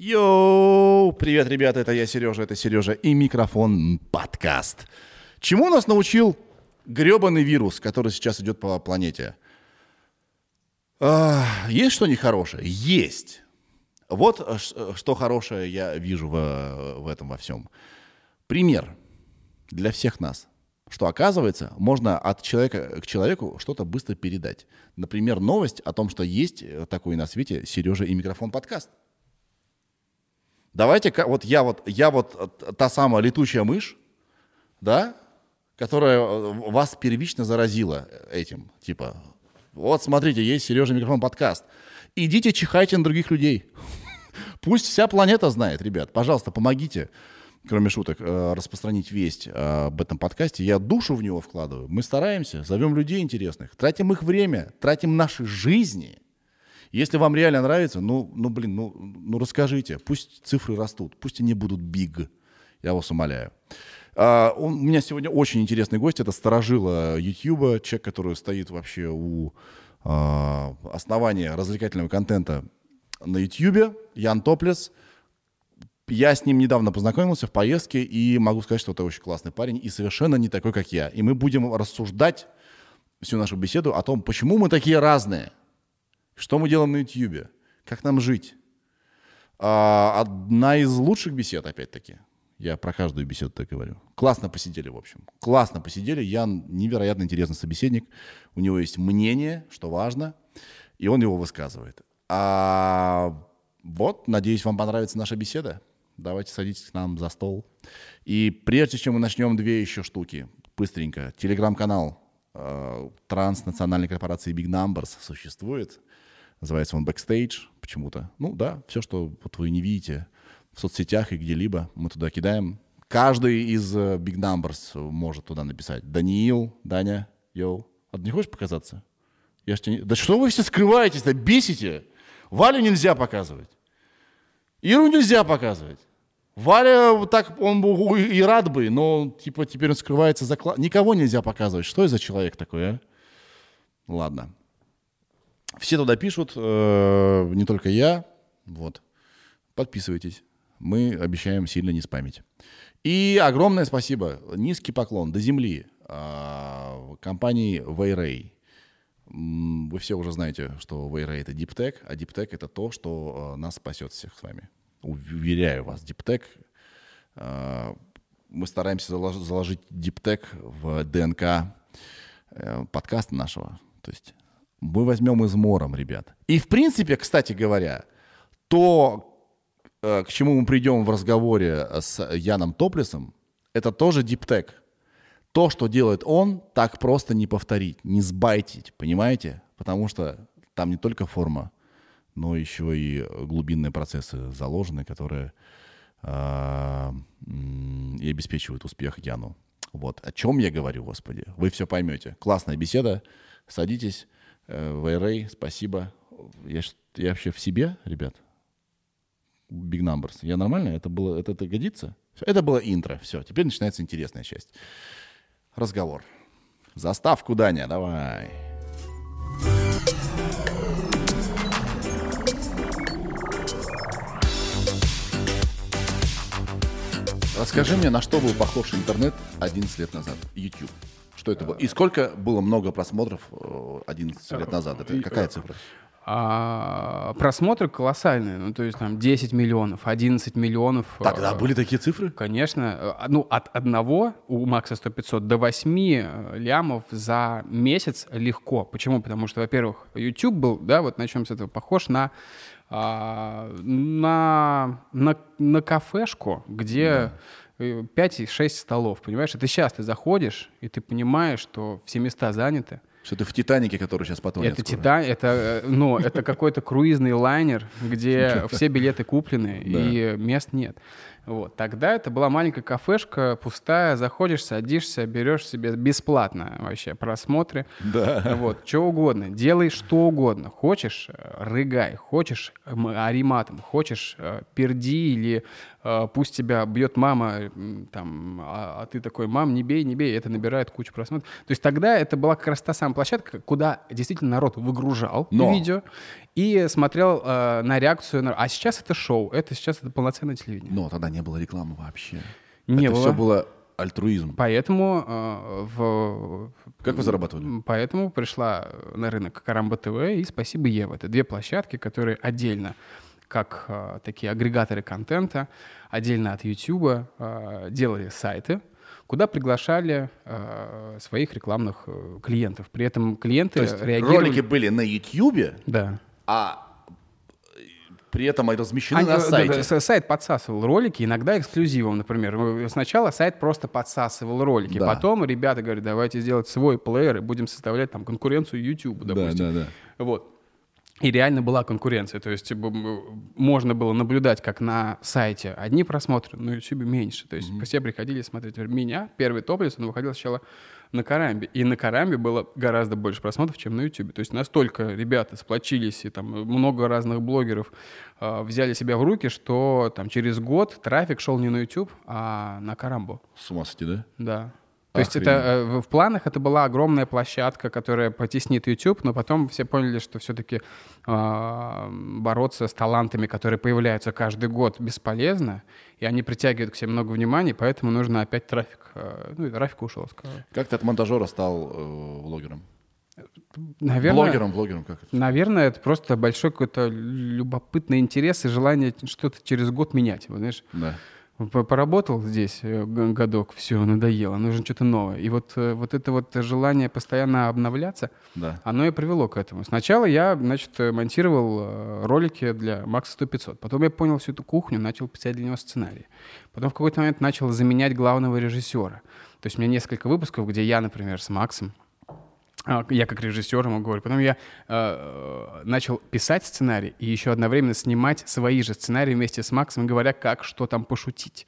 Йоу! Привет, ребята, это я, Сережа, это Сережа и микрофон подкаст. Чему нас научил гребаный вирус, который сейчас идет по планете? А, есть что нехорошее? Есть. Вот э, ш- что хорошее я вижу в, в этом во всем. Пример для всех нас. Что оказывается, можно от человека к человеку что-то быстро передать. Например, новость о том, что есть такой на свете Сережа и микрофон подкаст. Давайте, вот я вот, я вот э, та самая летучая мышь, да, которая э, вас первично заразила этим. Типа, вот смотрите, есть Сережа микрофон подкаст. Идите чихайте на других людей. Пусть вся планета знает, ребят. Пожалуйста, помогите, кроме шуток, э, распространить весть э, об этом подкасте. Я душу в него вкладываю. Мы стараемся, зовем людей интересных, тратим их время, тратим наши жизни. Если вам реально нравится, ну, ну блин, ну, ну расскажите. Пусть цифры растут, пусть они будут big. Я вас умоляю. А, у меня сегодня очень интересный гость. Это старожила Ютьюба, человек, который стоит вообще у а, основания развлекательного контента на Ютьюбе. Ян Топлес. Я с ним недавно познакомился в поездке, и могу сказать, что это очень классный парень, и совершенно не такой, как я. И мы будем рассуждать всю нашу беседу о том, почему мы такие разные, что мы делаем на Ютьюбе, как нам жить. А, одна из лучших бесед, опять-таки. Я про каждую беседу так говорю. Классно посидели, в общем. Классно посидели. Ян невероятно интересный собеседник. У него есть мнение, что важно, и он его высказывает. А вот, надеюсь, вам понравится наша беседа. Давайте садитесь к нам за стол. И прежде чем мы начнем, две еще штуки. Быстренько. Телеграм-канал э, транснациональной корпорации Big Numbers существует. Называется он Backstage почему-то. Ну да, все, что вот вы не видите в соцсетях и где-либо, мы туда кидаем. Каждый из э, Big Numbers может туда написать. Даниил, Даня, йоу. А ты не хочешь показаться? Я ж тебе Да что вы все скрываетесь-то, бесите? Валю нельзя показывать. Иру нельзя показывать. Валя так, он бы и рад бы, но типа теперь он скрывается за... кла- Никого нельзя показывать. Что это за человек такой, а? Ладно. Все туда пишут, э, не только я. Вот. Подписывайтесь. Мы обещаем сильно не спамить. И огромное спасибо, низкий поклон до земли а, компании. М, Вы все уже знаете, что Wayray — это DeepTech, а DeepTech — это то, что э, нас спасет всех с вами. Уверяю вас, DeepTech э, мы стараемся залож- заложить DeepTech в ДНК подкаста нашего. То есть мы возьмем измором, ребят. И в принципе, кстати говоря, то, э, к чему мы придем в разговоре с Яном Топлесом, это тоже DeepTech. То, что делает он, так просто не повторить, не сбайтить, понимаете? Потому что там не только форма, но еще и глубинные процессы заложены, которые м, и обеспечивают успех Яну. Вот. О чем я говорю, господи? Вы все поймете. Классная беседа. Садитесь. Э, Вайрей, спасибо. Я, я вообще в себе, ребят? Big Numbers. Я нормально? Это было, это, это годится? Это было интро. Все, теперь начинается интересная часть. Разговор. Заставку, Даня, давай. Расскажи мне, на что был похож интернет 11 лет назад? YouTube. Что это было? И сколько было много просмотров э, 11 лет назад? Это какая цифра? А, просмотры колоссальные, ну то есть там 10 миллионов, 11 миллионов. Тогда э, были такие цифры? Конечно, э, ну от одного у Макса 100-500 до 8 э, лямов за месяц легко. Почему? Потому что, во-первых, YouTube был, да, вот на чем с этого похож, на, а, на, на, на кафешку, где э, 5-6 столов, понимаешь? Ты сейчас ты заходишь, и ты понимаешь, что все места заняты. Что ты в Титанике, который сейчас потонет Это. Титан, это, э, ну, это какой-то круизный лайнер, где все билеты куплены и мест нет. Вот. Тогда это была маленькая кафешка, пустая, заходишь, садишься, берешь себе бесплатно вообще просмотры. Да. Вот, что угодно, делай что угодно. Хочешь, э, рыгай, хочешь, м, ори матом, хочешь, э, перди или э, пусть тебя бьет мама, там, а, а ты такой, мам, не бей, не бей, это набирает кучу просмотров. То есть тогда это была как раз та самая площадка, куда действительно народ выгружал Но. видео и смотрел э, на реакцию. на- А сейчас это шоу, это сейчас это полноценное телевидение. Но тогда не было рекламы вообще. Не это было. все было альтруизм. Поэтому э, в Как вы зарабатывали? Поэтому пришла на рынок Карамба ТВ и Спасибо Ева. Это две площадки, которые отдельно, как э, такие агрегаторы контента, отдельно от YouTube э, делали сайты, куда приглашали э, своих рекламных э, клиентов. При этом клиенты То есть реагировали... ролики были на YouTube, Да. А при этом размещены Они- на да, сайте. да, сайт подсасывал ролики, иногда эксклюзивом, например. Сначала сайт просто подсасывал ролики, Да. потом ребята говорят, давайте сделать свой плеер и будем составлять там конкуренцию YouTube, допустим. да, да. Вот. И реально была конкуренция. То есть можно было наблюдать, как на сайте одни просмотры, на YouTube меньше. То есть все приходили смотреть меня. Первый топлес, он выходил сначала на Карамбе. И на Карамбе было гораздо больше просмотров, чем на YouTube. То есть настолько ребята сплочились, и там много разных блогеров э, взяли себя в руки, что там через год трафик шел не на YouTube, а на Карамбу. С ума сойти, да? Да. То есть это э, в- планах это была огромная площадка, которая потеснит YouTube, но потом все поняли, что все-таки бороться с талантами, которые появляются каждый год, бесполезно, и они притягивают к себе много внимания, поэтому нужно опять трафик. э, Ну и трафик ушел, сказал. Как ты от монтажера стал э, блогером? Наверное, Блогером, блогером, как это? Наверное, это просто большой какой-то любопытный интерес и желание что-то через год менять. Вот, знаешь, Да. Поработал здесь э, годок, все, надоело, нужно что-то новое. И вот, э, вот это вот желание постоянно обновляться, Да. оно и привело к этому. Сначала я, значит, э, монтировал ролики для Макса 100-500. Потом я понял всю эту кухню, начал писать для него сценарий. Потом в какой-то момент начал заменять главного режиссера. То есть у меня несколько выпусков, где я, например, с Максом, я как режиссер ему говорю. Потом я э, начал писать сценарий и еще одновременно снимать свои же сценарии вместе с Максом, говоря, как, что там пошутить.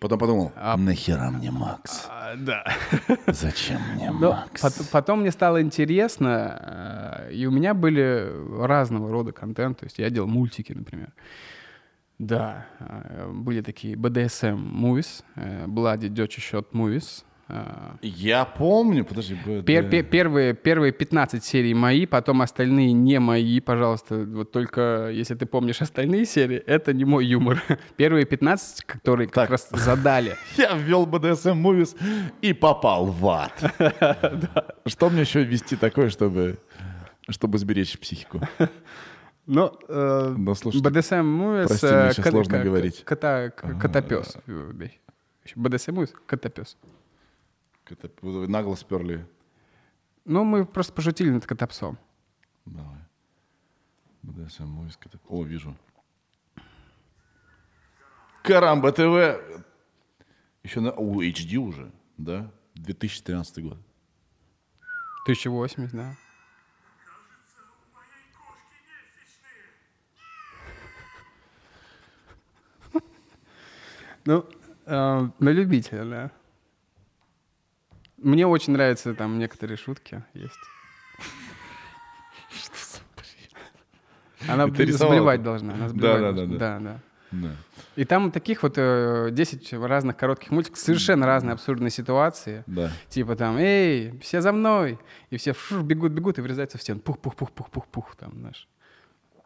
Потом подумал, А- нахера мне Макс? А, да. Зачем мне Но Макс? пот- потом мне стало интересно, э, и у меня были разного рода контент. То есть я делал мультики, например. Да, э, были такие BDSM movies, э, Bloody Dirty Shot movies. Э, Я помню, подожди. Пер- да. пе- первые, первые 15 серий мои, потом остальные не мои, пожалуйста. Вот только, если ты помнишь остальные серии, это не мой юмор. Первые 15, которые как Так. раз задали. Я ввел BDSM Movies и попал в ад. Что мне еще ввести такое, чтобы, чтобы сберечь психику? Но, э, Ну, слушай, BDSM movies... прости, э, мне кота- сложно говорить. Кота, к- котопес. BDSM movies — котопес. Это вы нагло сперли. Ну, мы просто пошутили над котопсом. Давай. BDSM Movies. это- О, вижу. Карамба ТВ. Еще на... У, HD уже, да? 2013 год. 1080, да. Ну, э, на любителя, да. Мне очень нравятся там некоторые шутки есть. Она Ты рисовал сблевать это? должна. Она Да, да, должна. да, да, да. Да. И там таких вот э, 10 разных коротких мультиков, совершенно разные абсурдные ситуации. Да. Типа там, эй, все за мной. И все фу, бегут, бегут и врезаются в стену. Пух-пух-пух-пух-пух. Там, знаешь.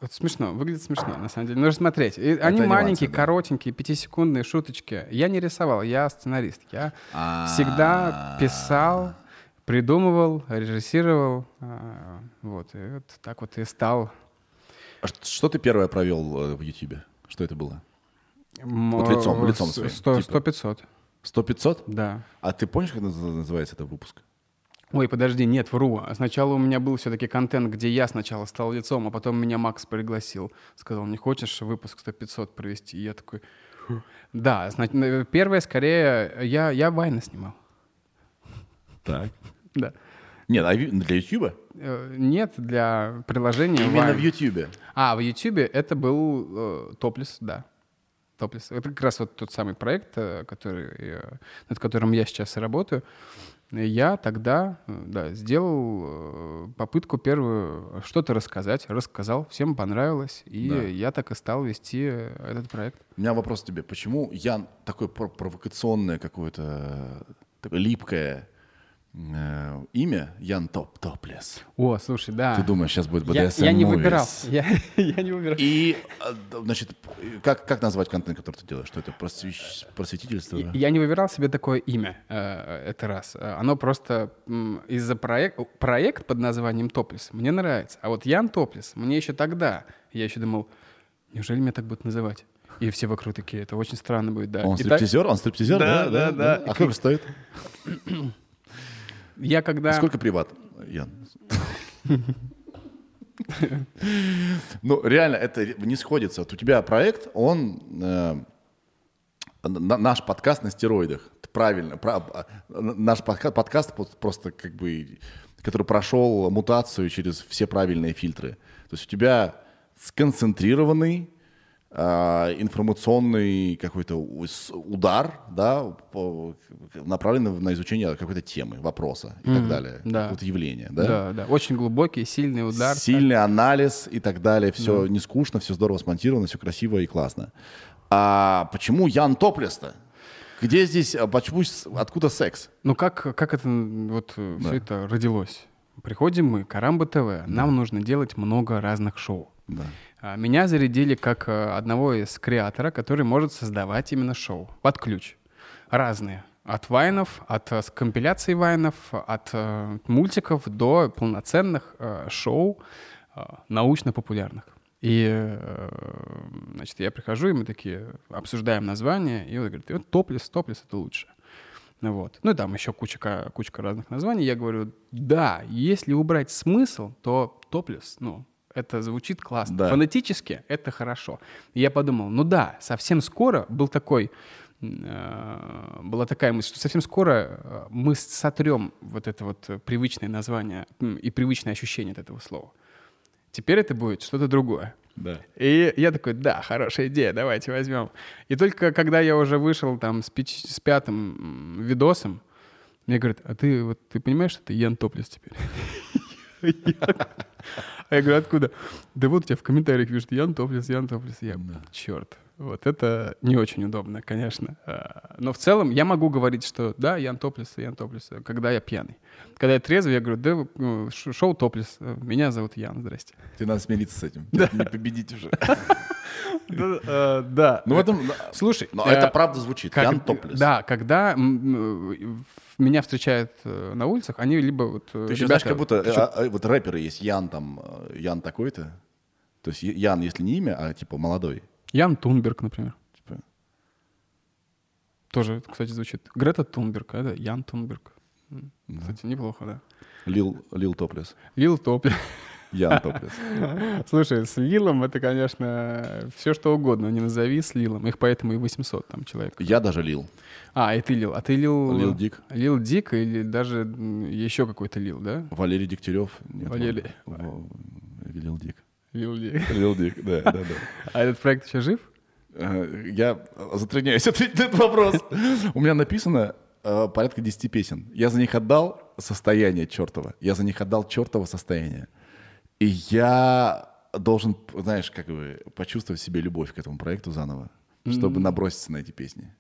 Вот смешно, выглядит смешно, на самом деле. Нужно смотреть. И они маленькие, да. коротенькие, пятисекундные шуточки. Я не рисовал, я сценарист. Я А. всегда писал, придумывал, режиссировал. а, Вот, и вот так вот и стал. А что ты первое провел э, в Ютубе? Что это было? м, Вот лицом, лицом своим, сто- типа. 100-500, 100-500? да. А ты помнишь, как наз- называется этот выпуск? Ой, подожди, нет, вру. А Сначала у меня был все-таки контент, где я сначала стал лицом, а потом меня Макс пригласил. Сказал, не хочешь выпуск 100-500 провести? И я такой, да, зна- э, первое, скорее, я, я Вайна снимал. Так. Да. Нет, а для Ютуба? Э, Нет, для приложения Именно Vine. в Ютубе. А, в Ютубе это был э, топлес, да. Топлес. Это как раз вот тот самый проект, э, который, э, над которым я сейчас работаю. Я тогда э, да, сделал попытку первую что-то рассказать, рассказал, всем понравилось, и да. я так и стал вести этот проект. У меня вопрос к тебе. Почему Ян такое провокационное какое-то, такое липкое, э, имя Ян Топ Топлес. О, слушай, да. Ты думаешь, сейчас будет BDSM Я, я не выбирал. Я, я не выбирал. И, э, значит, как, как назвать контент, который ты делаешь? Что это просветительство? Я, я не выбирал себе такое имя. Э, это раз. Оно просто из-за проекта... Проект под названием Топлес мне нравится. А вот Ян Топлес мне еще тогда... Я еще думал, неужели меня так будут называть? И все вокруг такие, это очень странно будет, да. Он стриптизер? Так... Он стриптизер? Да, да, да. да. А сколько стоит? Я когда... Сколько приват, Ян? Ну, реально, это не сходится. У тебя проект, он... Э, наш подкаст на стероидах. Правильно. А, наш подкаст просто как бы... Который прошел мутацию через все правильные фильтры. То есть у тебя сконцентрированный информационный какой-то удар, да, направленный на изучение какой-то темы, вопроса и mm-hmm. так далее, да. какого-то явления, да? Да, да, очень глубокий, сильный удар. Сильный так. анализ и так далее, все да. не скучно, все здорово смонтировано, все красиво и классно. А почему Ян Топлес-то? Где здесь, а почему, откуда секс? Ну как, как это, вот э, да. все это родилось? Приходим мы, Карамба ТВ, да. нам нужно делать много разных шоу. Да. А, меня зарядили как э, одного из креатора, который может создавать именно шоу под ключ. Разные. От вайнов, от э, компиляций вайнов, от э, мультиков до полноценных шоу научно-популярных. И, значит, я прихожу, и мы такие обсуждаем название, и он говорит, вот топлес, топлес — это лучше. Вот. Ну и там еще куча, куча разных названий. Я говорю, да, если убрать смысл, то топлес, ну, это звучит классно. Да. Фонетически это хорошо. И я подумал, ну да, совсем скоро был такой, э, была такая мысль, что совсем скоро э, мы сотрем вот это вот привычное название и привычное ощущение от этого слова. Теперь это будет что-то другое. Да. И я такой, да, хорошая идея, давайте возьмем. И только когда я уже вышел там с, пяти, с пятым видосом, мне говорят, а ты вот ты понимаешь, что ты Ян Топлес теперь? А я говорю, откуда? Да вот у тебя в комментариях пишут Ян Топлес, Ян Топлес. Я, черт, вот это не очень удобно, конечно. А, но в целом я могу говорить, что да, Ян Топлес, Ян Топлес, когда я пьяный. Когда я трезвый, я говорю, да, ну, шоу Топлес, меня зовут Ян, здрасте. Ты надо смириться с этим, не победить уже. Э, да. Ну, в этом... Слушай, но это э, правда звучит. Ян Топлес. Да, когда меня встречают э, на улицах, они либо вот... Ты еще знаешь, как будто а, а, вот рэперы есть, Ян там, Ян такой-то. То есть Ян, если не имя, а типа молодой. Ян Тунберг, например. Типа. Тоже, кстати, звучит. Грета Тунберг, это Ян Тунберг. Кстати, неплохо, да. Лил, Лил Топлес. Лил Топлес. Ян Топлес. Слушай, с Лилом это, конечно, все что угодно. Не назови с Лилом. Их поэтому и 800 там человек. Я даже Лил. А, и ты Лил. А ты Лил... Лил Дик. Лил Дик или даже еще какой-то Лил, да? Валерий Дегтярев. Нет, Валерий. Лил Дик. Лил Дик. Лил Дик, да, да, да. А этот проект еще жив? Я затрудняюсь ответить на этот вопрос. У меня написано э, порядка 10 песен. Я за них отдал состояние чертова. Я за них отдал чертово состояние. И я должен, знаешь, как бы почувствовать в себе любовь к этому проекту заново, чтобы наброситься на эти песни.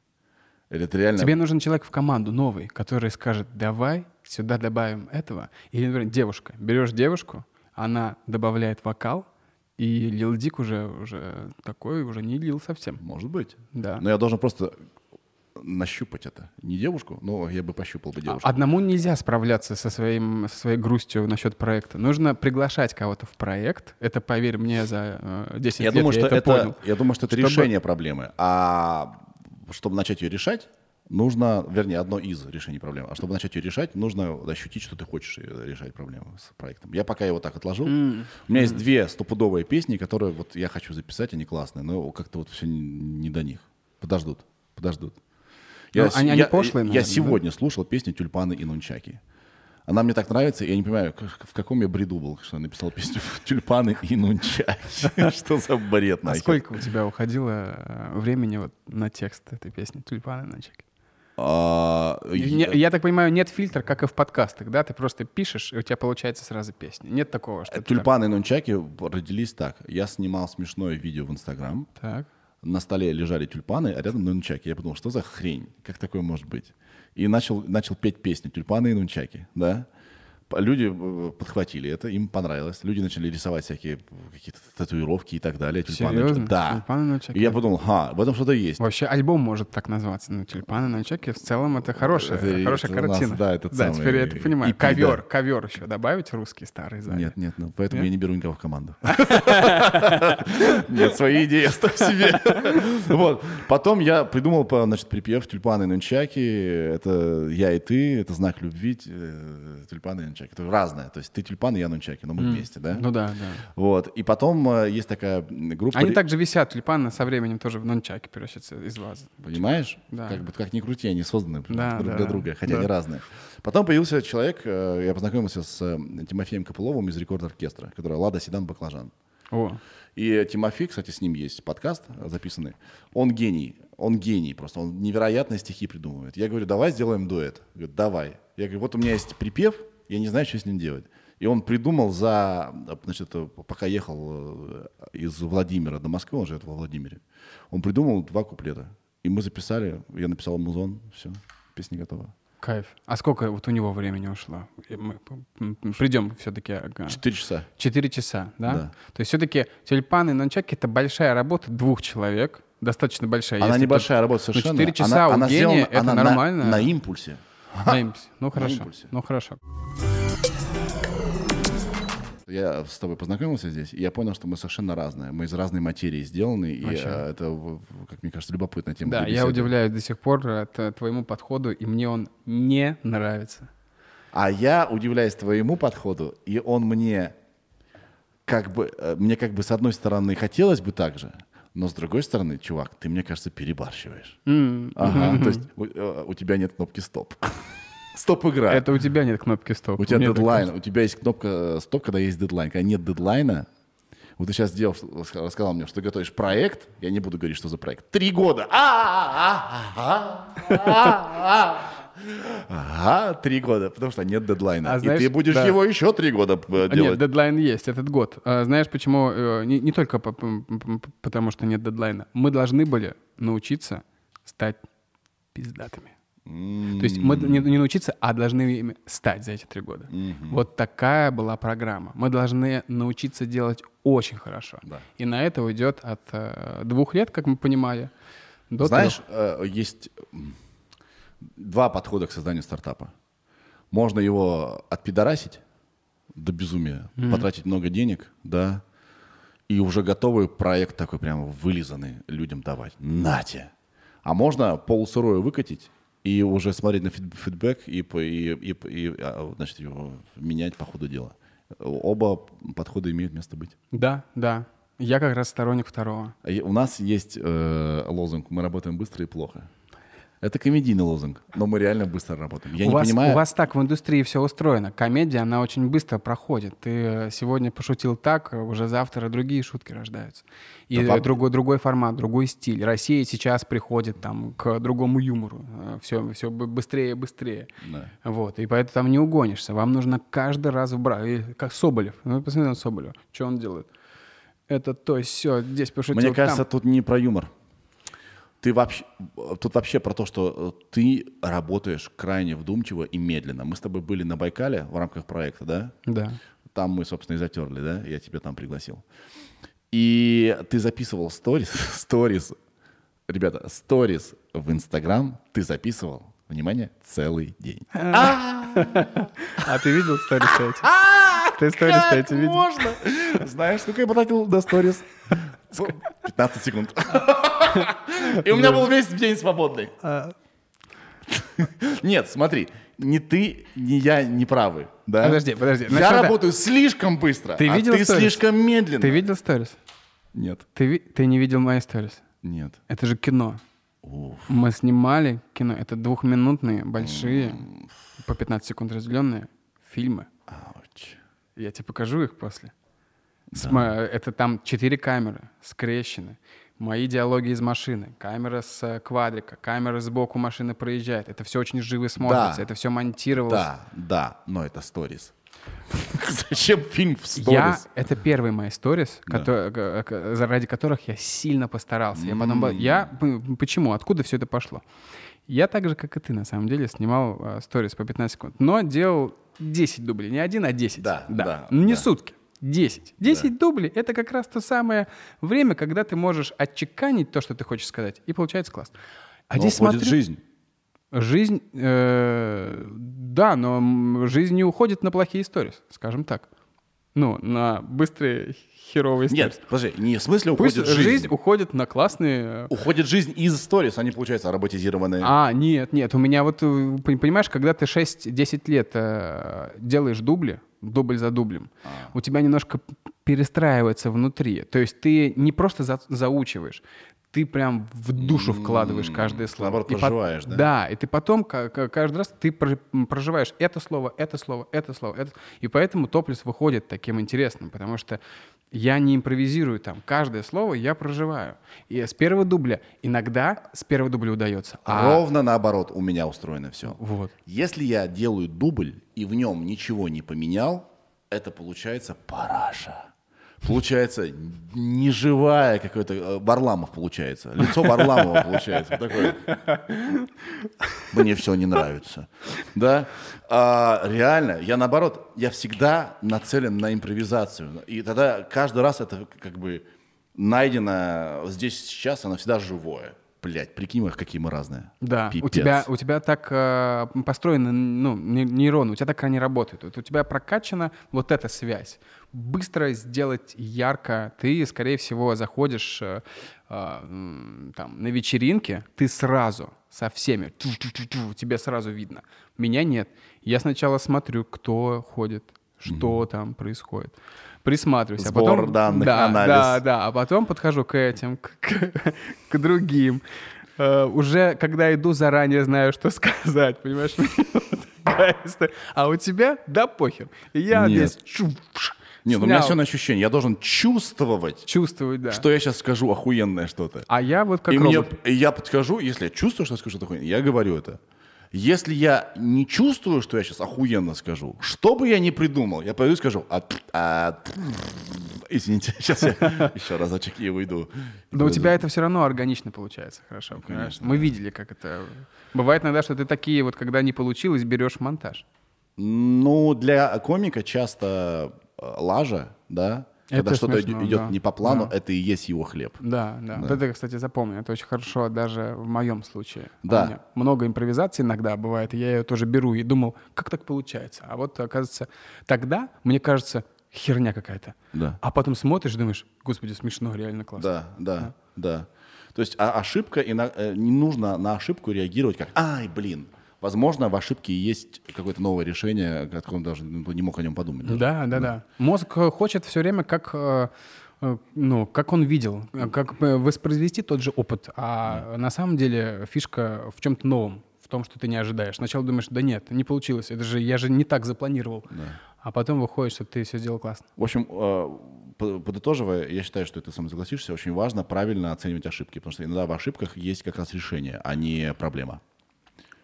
Или это реально... Тебе нужен человек в команду новый, который скажет, давай сюда добавим этого. Или, например, девушка. Берешь девушку, она добавляет вокал, и Лил Дик уже, уже такой, уже не Лил совсем. Может быть. Да. Но я должен просто нащупать это. Не девушку, но я бы пощупал бы девушку. Одному нельзя справляться со, своим, со своей грустью насчет проекта. Нужно приглашать кого-то в проект. Это, поверь мне, за 10 я лет думаю, я что это, это понял. Я думаю, что это чтобы... решение проблемы. А чтобы начать ее решать, нужно, вернее, одно из решений проблемы. А чтобы начать ее решать, нужно ощутить, что ты хочешь решать проблему с проектом. Я пока его так отложил. Mm. У меня есть две стопудовые песни, которые вот я хочу записать, они классные, но как-то вот все не до них. Подождут, подождут. Я, ну, они, я, пошлые, наверное, я сегодня да? слушал песню «Тюльпаны и нунчаки». Она мне так нравится, и я не понимаю, в каком я бреду был, что я написал песню «Тюльпаны и нунчаки». Что за бред А нахер? сколько у тебя уходило э, времени вот на текст этой песни «Тюльпаны на чеке»? А, Не- я- Я так понимаю, нет фильтра, как и в подкастах, да? Ты просто пишешь, и у тебя получается сразу песня. Нет такого, что... ты Тюльпаны и нунчаки родились так. Я снимал смешное видео в Инстаграм. Так. На столе лежали тюльпаны, а рядом нунчаки. Я подумал, что за хрень? Как такое может быть? И начал, начал петь песню «Тюльпаны и нунчаки». Да? Люди э, подхватили это, им понравилось. Люди начали рисовать всякие какие-то татуировки и так далее. Тюльпаны, Серьезно? Да. «Тюльпаны на чеке»? И я подумал, ха, в этом что-то есть. Вообще альбом может так называться. Ну, «Тюльпаны на чеке» в целом это хорошая, Это- хорошая это у нас, картина. да, этот самый теперь я это понимаю. EP, да. ковер, ковер еще добавить русский старый сзади. Нет, нет, ну, поэтому Нет? я не беру никого в команду. Нет, свои идеи оставь себе. Вот. Потом я придумал, значит, припев «Тюльпаны нунчаки». Это я и ты, это знак любви. э, Тюльпаны нунчаки. Это разное. То есть ты тюльпан, и я нунчаки, но мы вместе, да? Ну да, да. Вот. И потом э, есть такая группа... Они также висят, тюльпаны со временем тоже в нончаке превращаются из вазы. Понимаешь? Да. Как бы как ни крути, они созданы Да, друг да, для друга, хотя Да. они разные. Потом появился человек, э, я познакомился с э, Тимофеем Копыловым из рекорд-оркестра, который «Лада Седан Баклажан». О, И Тимофей, кстати, с ним есть подкаст записанный. Он гений, он гений просто, он невероятные стихи придумывает. Я говорю, давай сделаем дуэт. Говорит, давай. Я говорю, вот у меня есть припев, я не знаю, что с ним делать. И он придумал за, значит, пока ехал э, из Владимира до Москвы, он живет во Владимире, он придумал два куплета. И мы записали, я написал музон, все, песня готова. кайф. А сколько вот у него времени ушло? Мы придем все-таки. Четыре часа. Четыре часа, да? Да. То есть все-таки тюльпаны и нончаки — это большая работа двух человек, достаточно большая. Она небольшая тут- работа ну, совершенно. четыре часа она, у она гения это она на- нормально. На, импульсе. На импульсе. Ну хорошо, импульсе. ну хорошо. Я с тобой познакомился здесь, и я понял, что мы совершенно разные. Мы из разной материи сделаны, и Вообще. э, это, в- в- как мне кажется, любопытная тема. Да, я удивляюсь до сих пор э, т- твоему подходу, и мне он не нравится. А я удивляюсь твоему подходу, и он мне как бы, э, мне как бы с одной стороны хотелось бы так же, но с другой стороны, чувак, ты, мне кажется, перебарщиваешь. М, Ага, то есть у, э, у тебя нет кнопки стоп. Стоп игра. Это у тебя нет кнопки стоп. У тебя Мне так дедлайн, у тебя есть кнопка э, стоп, когда есть дедлайн. Когда нет дедлайна, вот ты сейчас сделал, рассказал мне, что ты готовишь проект, я не буду говорить, что за проект. Три года. А, Ага, три года, потому что нет дедлайна. А И знаешь, ты будешь да. его еще три года э, Нет, делать. дедлайн есть, этот год. А, Знаешь, почему? Э, Не, не только потому, что нет дедлайна. Мы должны были научиться стать пиздатыми. То есть мы не, не научиться, а должны ими стать за эти три года. Вот такая была программа. Мы должны научиться делать очень хорошо. Да. И на это уйдет от э, двух лет, как мы понимали, до Знаешь, трех. э, есть два подхода к созданию стартапа. Можно его отпидорасить до безумия, потратить много денег, да, и уже готовый проект такой прямо вылизанный людям давать. Нате. А можно полусырое выкатить и уже смотреть на фид- фидбэк и, и, и, и, а, значит, его менять по ходу дела. Оба подхода имеют место быть. Да, да. Я как раз сторонник второго. А У нас есть э, лозунг «Мы работаем быстро и плохо». Это комедийный лозунг, но мы реально быстро работаем. Я у, не вас, понимаю... у вас так в индустрии все устроено. Комедия, она очень быстро проходит. Ты э, сегодня пошутил так, э, уже завтра другие шутки рождаются. И Да э, другой, другой формат, другой стиль. Россия сейчас приходит там, к другому юмору. Все, все быстрее и быстрее. Да. Вот. И поэтому там не угонишься. Вам нужно каждый раз вбрать. Как Соболев. Ну, посмотри на Соболева. Что он делает? Это то, все, здесь пошутил, Мне кажется, там. тут не про юмор. Ты вообще, тут вообще про то, что э, ты работаешь крайне вдумчиво и медленно. Мы с тобой были на Байкале в рамках проекта, да? Да. Там мы, собственно, и затерли, да? Я тебя там пригласил. И ты записывал сторис, сторис, ребята, сторис в Инстаграм ты записывал, внимание, целый день. А ты видел сторисы эти? Ты сторисы эти видел? можно? Знаешь, сколько я потратил до сторис? 15 секунд. И у меня был весь день свободный. Нет, смотри, ни ты, ни я не правы. Да? Подожди, подожди. Я работаю слишком быстро, Ты а видел ты сторис? слишком медленно. Ты видел сторис? Нет, Ты, ты не видел мои сторис? нет. Это же кино. Уф. Мы снимали кино. Это двухминутные, большие, по 15 секунд разделенные фильмы. Ауч. Я тебе покажу их после. Мо- Это там четыре камеры скрещены. Мои диалоги из машины, камера с э, квадрика, камера сбоку машины проезжает. Это все очень живо смотрится, Да. это все монтировалось. Да, да, но это сторис. Зачем фильм в Я, сторис? это первые мои сторис, Да. кото- г- к- ради которых я сильно постарался. Я потом, я, почему, откуда все это пошло? Я так же, как и ты, на самом деле, снимал э, сторис по 15 секунд, но делал 10 дублей, не один, а 10. Да, да, Не да. сутки. 10. 10 дублей — это как раз то самое время, когда ты можешь отчеканить то, что ты хочешь сказать, и получается класс. А Но здесь уходит смотрю, жизнь. Жизнь, э, да, но жизнь не уходит на плохие истории, скажем так. Ну, на быстрые херовые истории. Нет, подожди, не в смысле Пусть уходит жизнь. жизнь. уходит на классные... э, Уходит жизнь из сторис, они, получается, роботизированные. А, нет, нет, у меня вот, э, пон- понимаешь, когда ты 6-10 лет э, делаешь дубли, дубль за дублем, А. у тебя немножко перестраивается внутри. То есть ты не просто за- заучиваешь, ты прям в душу вкладываешь каждое слово. наоборот, И проживаешь, да? Да, и ты потом ка- ка- каждый раз ты проживаешь это слово, это слово, это слово, это... И поэтому топлес выходит таким интересным, потому что я не импровизирую там. Каждое слово я проживаю. И с первого дубля иногда с первого дубля удается. А Ровно наоборот у меня устроено все. вот. Если я делаю дубль и в нем ничего не поменял, это получается параша. Получается неживая какой-то э, Варламов получается. Лицо Варламова получается. Такое. Мне все не нравится. Да? А, реально, я наоборот, я всегда нацелен на импровизацию. И тогда каждый раз это как бы найдено здесь сейчас, оно всегда живое. Блять, прикинь, какие мы разные. Да, у тебя, у тебя так э, построены ну, не- нейроны, у тебя так они работают. Вот у тебя прокачана вот эта связь. Быстро сделать ярко. Ты, скорее всего, заходишь э, э, там, на вечеринке, ты сразу со всеми, ту-ту-ту-ту, тебе сразу видно. Меня нет. Я сначала смотрю, кто ходит, что там происходит. Присматриваюсь. а Сбор потом, данных, да, анализ. Да, да, а потом подхожу к этим, к, к- к другим. Э, уже когда иду, заранее знаю, что сказать, понимаешь? А у тебя, да похер. И я Нет. пш- Нет, ну у меня все на ощущение. Я должен чувствовать, чувствовать, да. что я сейчас скажу охуенное что-то. А я вот как и мне, робот. и я подскажу, если я чувствую, что я скажу охуенно, я говорю это. Если я не чувствую, что я сейчас охуенно скажу, что бы я ни придумал, я пойду и скажу, а, а, извините, сейчас я еще разочек и уйду. Но у тебя это все равно органично получается, хорошо. понимаешь? Мы видели, как это... Бывает иногда, что ты такие вот, когда не получилось, берешь монтаж. Ну, для комика часто э, лажа, да, когда что-то идет да. не по плану, Да. это и есть его хлеб. Да, да. Вот это, кстати, запомню. Это очень хорошо даже в моем случае. Да. Много импровизаций иногда бывает, и я ее тоже беру и думал, как так получается? А вот, оказывается, тогда, мне кажется, херня какая-то. Да. А потом смотришь и думаешь, господи, смешно, реально классно. Да, да, да. То есть а, ошибка, и на- э, не нужно на ошибку реагировать как «Ай, блин». Возможно, в ошибке есть какое-то новое решение, о котором даже ну, не мог о нем подумать. даже. Да, да, да. Мозг э, хочет все время, как, э, э, ну, как он видел, как воспроизвести тот же опыт. А на самом деле фишка в чем-то новом, в том, что ты не ожидаешь. Сначала думаешь, да нет, не получилось, это же я же не так запланировал. А потом выходит, что ты все сделал классно. В общем, по- подытоживая, я считаю, что ты со мной согласишься, очень важно правильно оценивать ошибки, потому что иногда в ошибках есть как раз решение, а не проблема.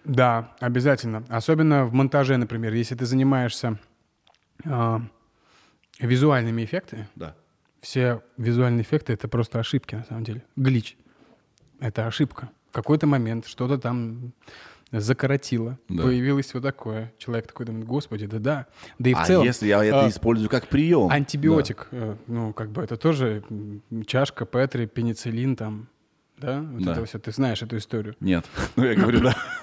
Да, обязательно. Особенно в монтаже, например, если ты занимаешься а, визуальными эффектами, Да. все визуальные эффекты — это просто ошибки, на самом деле. Глич. Это ошибка. В какой-то момент что-то там закоротило, Да. появилось вот такое. Человек такой думает, господи, да-да. Да и в а целом если я это а, использую как прием? антибиотик, э, ну, как бы это тоже чашка, Петри, пенициллин там, да? Вот Да. это все, ты знаешь эту историю. Да. Нет. Ну, я говорю, да.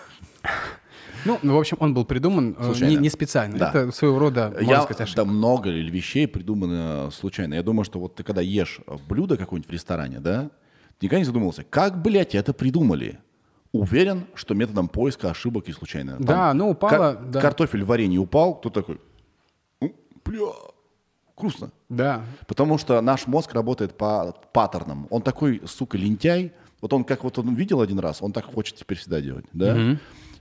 Ну, ну, в общем, он был придуман э, Случайно. не, не специально. Да. Это своего рода, можно Я, сказать, ошибка. да много ли вещей придумано случайно. Я думаю, что вот ты когда ешь блюдо какое-нибудь в ресторане, да, ты никогда не задумывался, как, блядь, это придумали? Уверен, что методом поиска ошибок и случайно. Там Да, ну, упало, ка- да. Картофель в варенье упал, кто такой? «Ну, Бля, грустно. Да, Потому что наш мозг работает по паттернам. Он такой, сука, лентяй. Вот он как вот он видел один раз, он так хочет теперь всегда делать, да?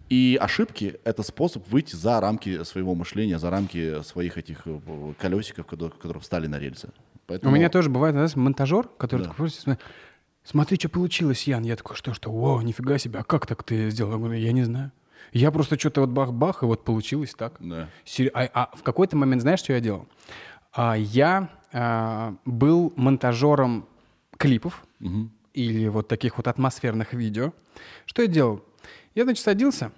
И ошибки — это способ выйти за рамки своего мышления, за рамки своих этих э, колесиков, которые, встали на рельсы. Поэтому... У меня тоже бывает, знаешь, монтажер, который да. такой, смотри, что получилось, Ян. Я такой, что, что, о, нифига себе, а как так ты сделал? Я говорю, я не знаю. Я просто что-то вот бах-бах, и вот получилось так. Да. А, а в какой-то момент, знаешь, что я делал? А, я а, был монтажером клипов угу. или вот таких вот атмосферных видео. Что я делал? Я, значит, садился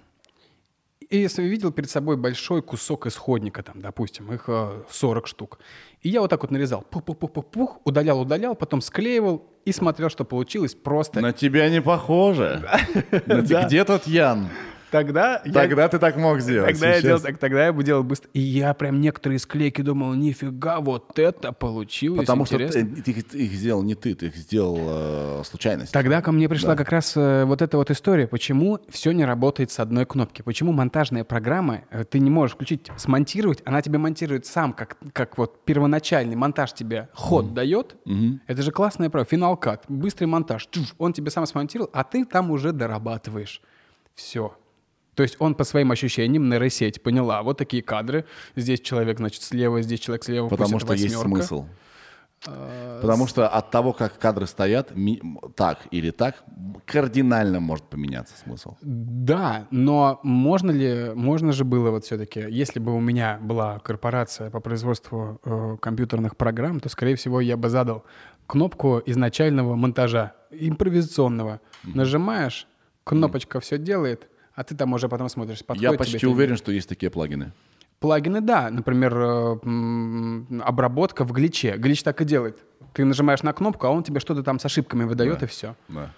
и если видел перед собой большой кусок исходника, там, допустим, их 40 штук. И я вот так вот нарезал, пух-пух-пух-пух, удалял-удалял, потом склеивал и смотрел, что получилось просто. На тебя не похоже. Где тот Ян? Тогда, тогда я, ты так мог сделать. Тогда я, делал, тогда я бы делал быстро. И я прям некоторые склейки думал, нифига, вот это получилось. Потому интересно. что ты, ты их сделал не ты, ты их сделал э, случайность. Тогда ко мне пришла да. как раз э, вот эта вот история, почему все не работает с одной кнопки. Почему монтажная программа, э, ты не можешь включить, смонтировать, она тебе монтирует сам, как, как вот первоначальный монтаж тебе ход mm. дает. Mm-hmm. Это же классная правда. Финал кат, быстрый монтаж. Он тебе сам смонтировал, а ты там уже дорабатываешь. Все. То есть он по своим ощущениям нейросеть поняла, вот такие кадры, здесь человек, значит, слева, здесь человек слева, Потому что есть смысл. Потому что от того, как кадры стоят, так или так, кардинально может поменяться смысл. Да, но можно ли, можно же было вот все-таки, если бы у меня была корпорация по производству э, компьютерных программ, то, скорее всего, я бы задал кнопку изначального монтажа, импровизационного. Mm-hmm. Нажимаешь, кнопочка mm-hmm. все делает, а ты там уже потом смотришь, подходит Я почти уверен, что есть такие плагины. Плагины, да. Например, э, обработка в glitch 'е. Glitch так и делает. Ты нажимаешь на кнопку, а он тебе что-то там с ошибками выдает, да. и все. Да.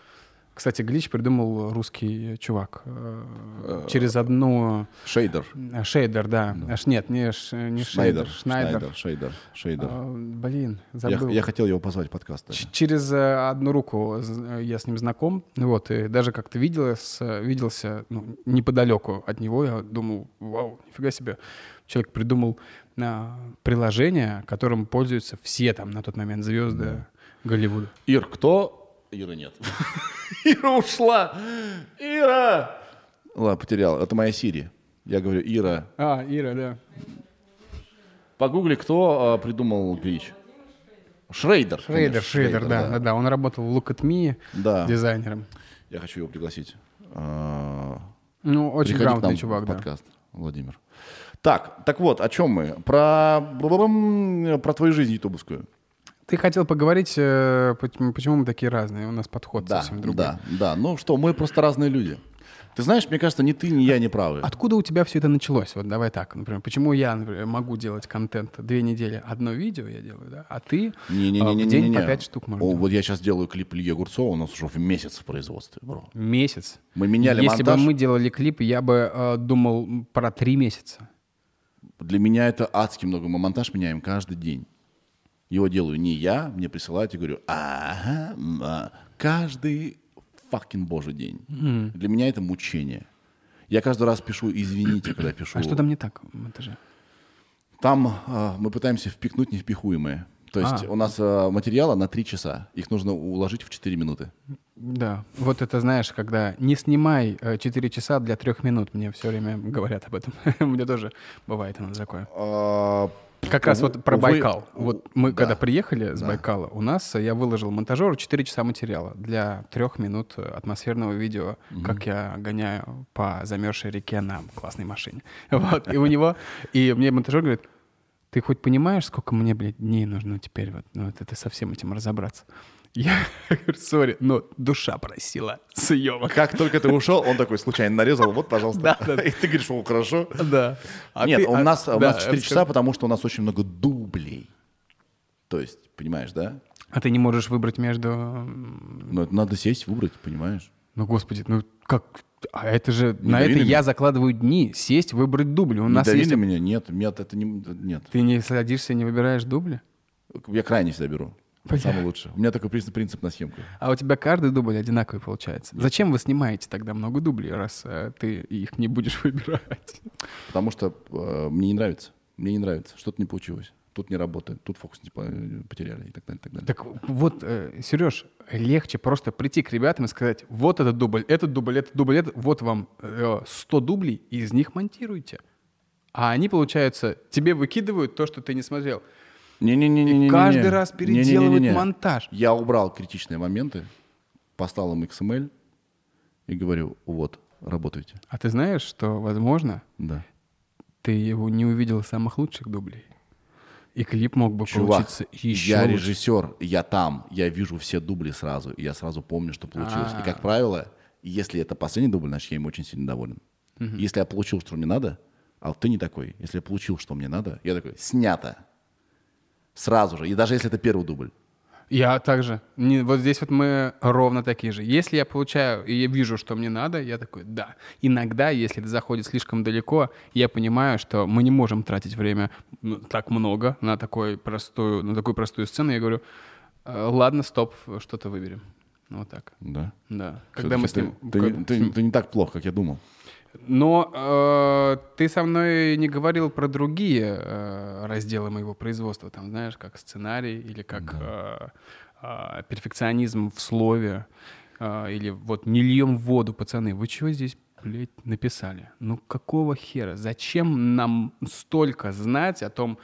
Кстати, glitch придумал русский чувак. Э, через одну... Шейдер. Шейдер, да. да. Аж нет, не, ш... не Шнайдер. Шнайдер. Шейдер. Шейдер. А, блин, забыл. Я, я хотел его позвать в подкаст. Ч- через э, одну руку я с ним знаком. Вот, и даже как-то виделся, виделся ну, неподалеку от него. Я думал, вау, нифига себе. Человек придумал а, приложение, которым пользуются все там на тот момент звезды да. Голливуда. Ир, кто Иры нет. Ира ушла. Ира! Ладно, потерял. Это моя Сири. Я говорю, Ира. А, Ира, да. Погугли, кто а, придумал Глич. Шрейдер. Шрейдер, Шрейдер, да, да, да. Он работал в Look at Me да. дизайнером. Я хочу его пригласить. А, ну, очень грамотный чувак, да. подкаст, Владимир. Так, так вот, о чем мы? Про, про твою жизнь ютубовскую. Ты хотел поговорить, э, почему мы такие разные, у нас подход да, совсем другой. Да, да. Ну что, мы просто разные люди. Ты знаешь, мне кажется, ни ты, ни я не правы. Откуда у тебя все это началось? Вот давай так, например, почему я, например, могу делать контент две недели, одно видео я делаю, да, а ты не, не, не, в не, день не, не, по пять штук можешь О, Вот я сейчас делаю клип Ильи Огурцова, у нас уже в месяц в производстве, бро. Месяц? Мы меняли Если монтаж. бы мы делали клип, я бы э, думал про три месяца. Для меня это адски много. Мы монтаж меняем каждый день. Его делаю не я, мне присылают и говорю, ага, а, каждый факин божий день. Mm. Для меня это мучение. Я каждый раз пишу «извините», когда пишу. А что там не так в монтаже? Там э, мы пытаемся впихнуть невпихуемое. То есть а. у нас э, материала на три часа, их нужно уложить в 4 минуты. Да, вот это знаешь, когда не снимай э, 4 часа для трех минут, мне все время говорят об этом. Мне тоже бывает оно такое. Как раз вот про Байкал. Вот мы да. когда приехали с. Байкала, у нас я выложил монтажеру 4 часа материала для трех минут атмосферного видео, как я гоняю по замерзшей реке на классной машине. Вот. И у него, и мне монтажер говорит, ты хоть понимаешь, сколько мне, блядь, дней нужно теперь вот, ну, вот это со всем этим разобраться? Я говорю, сори, но душа просила съемок. Как только ты ушел, он такой случайно нарезал, вот, пожалуйста. Да, да. И ты говоришь, о, хорошо. Да. А Нет, ты, у, а, нас, да, у нас 4 часа, потому что у нас очень много дублей. То есть, понимаешь, да? А ты не можешь выбрать между... Ну, это надо сесть, выбрать, понимаешь? Ну, господи, ну как... А это же... Не на это меня? я закладываю дни. Сесть, выбрать дубли. У не нас есть... меня? Нет, нет, это не... Нет. Ты не садишься, не выбираешь дубли? Я крайне всегда беру. Бля. Самый лучший. У меня такой принцип, принцип на съемку. А у тебя каждый дубль одинаковый получается. Нет. Зачем вы снимаете тогда много дублей, раз э, ты их не будешь выбирать? Потому что э, мне не нравится. Мне не нравится. Что-то не получилось. тут не работает, тут фокус типа потеряли и так далее, и так далее. Так вот, э, Сереж, легче просто прийти к ребятам и сказать, вот этот дубль, этот дубль, этот дубль, этот, вот вам э, 100 дублей, и из них монтируйте. А они, получается, тебе выкидывают то, что ты не смотрел. Не-не-не-не-не. каждый раз переделывают Не-не-не-не. монтаж. Я убрал критичные моменты, поставил им XML и говорю, вот, работайте. А ты знаешь, что, возможно, Да. ты его не увидел самых лучших дублей? И клип мог бы Чувак, получиться еще я лучше. режиссер, я там, я вижу все дубли сразу, и я сразу помню, что получилось. И, А. как правило, если это последний дубль, значит, я им очень сильно доволен. Если я получил, что мне надо, а ты не такой. Если я получил, что мне надо, я такой, снято. Сразу же. И даже если это первый дубль. Я также. Не, вот здесь вот мы ровно такие же. Если я получаю и я вижу, что мне надо, я такой, да. Иногда, если это заходит слишком далеко, я понимаю, что мы не можем тратить время ну, так много на, такой простую, на такую простую сцену. Я говорю, «Э, ладно, стоп, что-то выберем. Вот так. Да. Да. Когда мы с ним... Ты, ты, ты- ты не так плохо, как я думал. Но э, ты со мной не говорил про другие э, разделы моего производства, там, знаешь, как сценарий или как э, э, перфекционизм в слове, э, или вот не льем воду, пацаны. Вы чего здесь, блядь, написали? Ну какого хера? Зачем нам столько знать о том,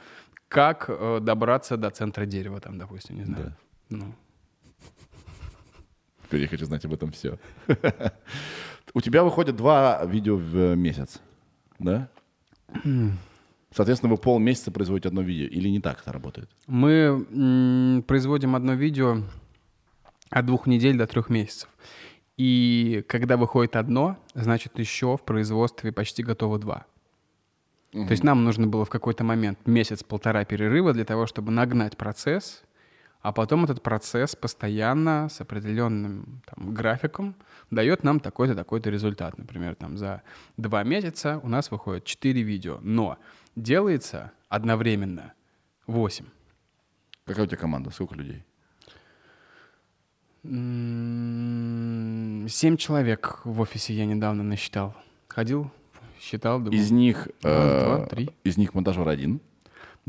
как э, добраться до центра дерева, там, допустим, не знаю. Ну, Теперь я хочу знать об этом все. У тебя выходит два видео в месяц, да? Соответственно, вы полмесяца производите одно видео. Или не так это работает? Мы м, производим одно видео от двух недель до трех месяцев. И когда выходит одно, значит, еще в производстве почти готово два. То есть нам нужно было в какой-то момент месяц-полтора перерыва для того, чтобы нагнать процесс, а потом этот процесс постоянно с определенным там, графиком дает нам такой-то, такой-то результат. Например, там за два месяца у нас выходит 4 видео, но делается одновременно 8. Какая у тебя команда? Сколько людей? М, Семь человек в офисе я недавно насчитал. Ходил, считал, думал. Из них, Раз, э, два, три. из них монтажер один.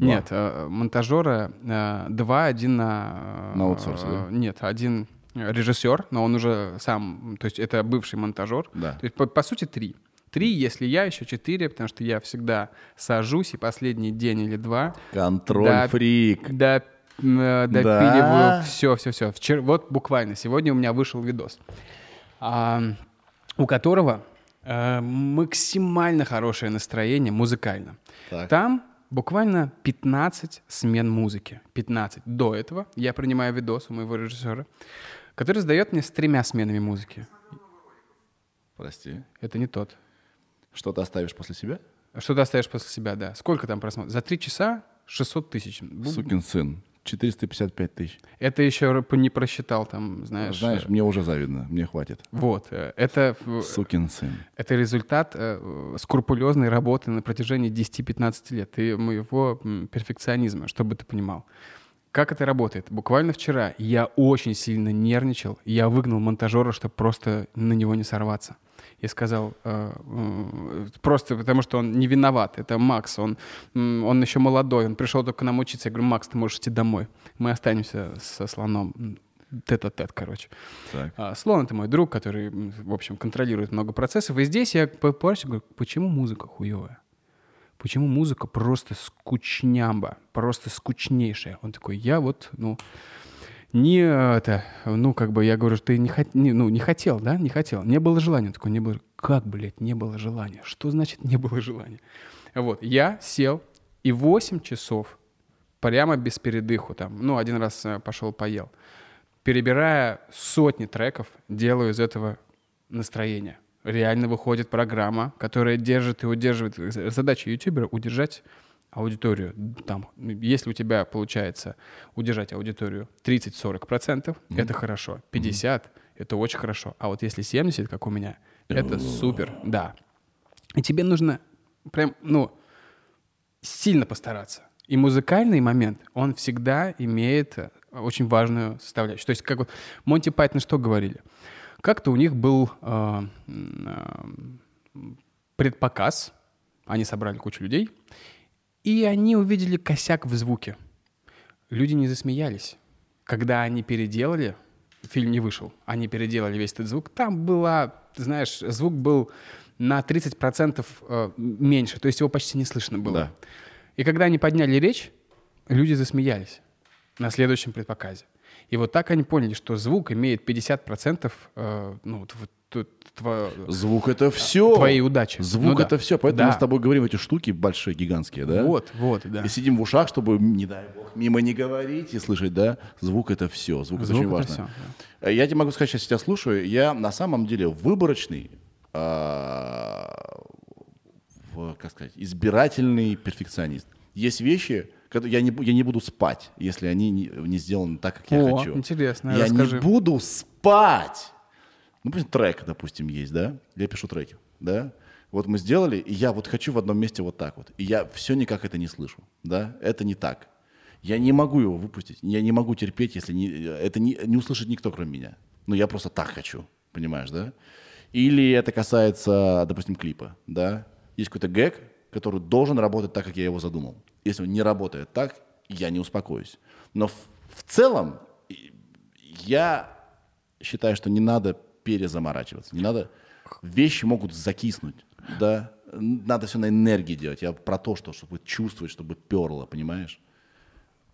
Нет, э, монтажера э, два, один на... э, На аутсорсе, да? Нет, один режиссер, но он уже сам, то есть это бывший монтажер. Да. То есть по, по сути три. Три, если я, еще четыре, потому что я всегда сажусь и последний день или два Контроль Да. Да? допиливаю все, все, все. Вчера, вот буквально сегодня у меня вышел видос, а, у которого э, максимально хорошее настроение музыкально. Так. Там буквально 15 смен музыки. 15. До этого я принимаю видос у моего режиссера, который сдает мне с тремя сменами музыки. Прости. Это не тот. Что ты оставишь после себя? Что ты оставишь после себя, да. Сколько там просмотров? За три часа 600 тысяч. Сукин сын. 455 тысяч. Это еще не просчитал, там, знаешь. Знаешь, э, мне уже завидно. Мне хватит. Вот. э, Это, Сукин сын. это результат э, скрупулезной работы на протяжении 10-15 лет и моего перфекционизма, чтобы ты понимал. Как это работает? Буквально вчера я очень сильно нервничал. Я выгнал монтажера, чтобы просто на него не сорваться. Я сказал, э, просто потому что он не виноват. Это Макс, он, он еще молодой, он пришел только нам учиться. Я говорю, Макс, ты можешь идти домой. Мы останемся со слоном. М, Тет-а-тет, короче. Так. А, Слон — это мой друг, который, в общем, контролирует много процессов. И здесь я попросил, говорю, почему музыка хуевая? Почему музыка просто скучнямба, просто скучнейшая? Он такой, я вот, ну, не это, ну, как бы, я говорю, ты не, хот- не- ну, не хотел, да, не хотел, не было желания. Он такой, не было, как, блядь, не было желания? Что значит не было желания? Вот, я сел и 8 часов прямо без передыху там, ну, один раз э, пошел поел, перебирая сотни треков, делаю из этого настроение. Реально выходит программа, которая держит и удерживает. Задача ютубера — удержать аудиторию. Там, если у тебя получается удержать аудиторию 30-40%, это хорошо. 50% — это очень хорошо. А вот если 70%, как у меня, это супер, да. И тебе нужно прям, ну, сильно постараться. И музыкальный момент, он всегда имеет э, очень важную составляющую. То есть, как вот Монти Пайтон что говорили? Как-то у них был э, э, предпоказ, они собрали кучу людей, И они увидели косяк в звуке. Люди не засмеялись. Когда они переделали, фильм не вышел, они переделали весь этот звук, там была, знаешь, звук был на 30% э, меньше, то есть его почти не слышно было. Да. И когда они подняли речь, люди засмеялись на следующем предпоказе. И вот так они поняли, что звук имеет 50% э, ну, вот, вот, вот, тво- Звук это все. твоей удачи. Звук Ну да. это все. Поэтому Да. мы с тобой говорим эти штуки большие, гигантские, да? Вот, вот, да. И сидим в ушах, чтобы, не дай бог, мимо не говорить и слышать, да? Звук это все. Звук, это Звук очень это важно. всё, Э, Я тебе могу сказать, сейчас тебя слушаю, я на самом деле выборочный, а, в, как сказать, избирательный перфекционист. Есть вещи, я не, я не буду спать, если они не, не сделаны так, как я О, хочу. интересно, Я расскажи. не буду спать. Ну, трек, допустим, есть, да? Я пишу треки, да? Вот мы сделали, и я вот хочу в одном месте вот так вот. И я все никак это не слышу, да? Это не так. Я не могу его выпустить, я не могу терпеть, если не, это не, не услышит никто, кроме меня. Ну, я просто так хочу, понимаешь, да? Или это касается, допустим, клипа, да? Есть какой-то гэг, который должен работать так, как я его задумал. Если он не работает так, я не успокоюсь. Но в, в целом я считаю, что не надо перезаморачиваться, не надо... Вещи могут закиснуть, да? Надо все на энергии делать. Я про то, что, чтобы чувствовать, чтобы перло, понимаешь?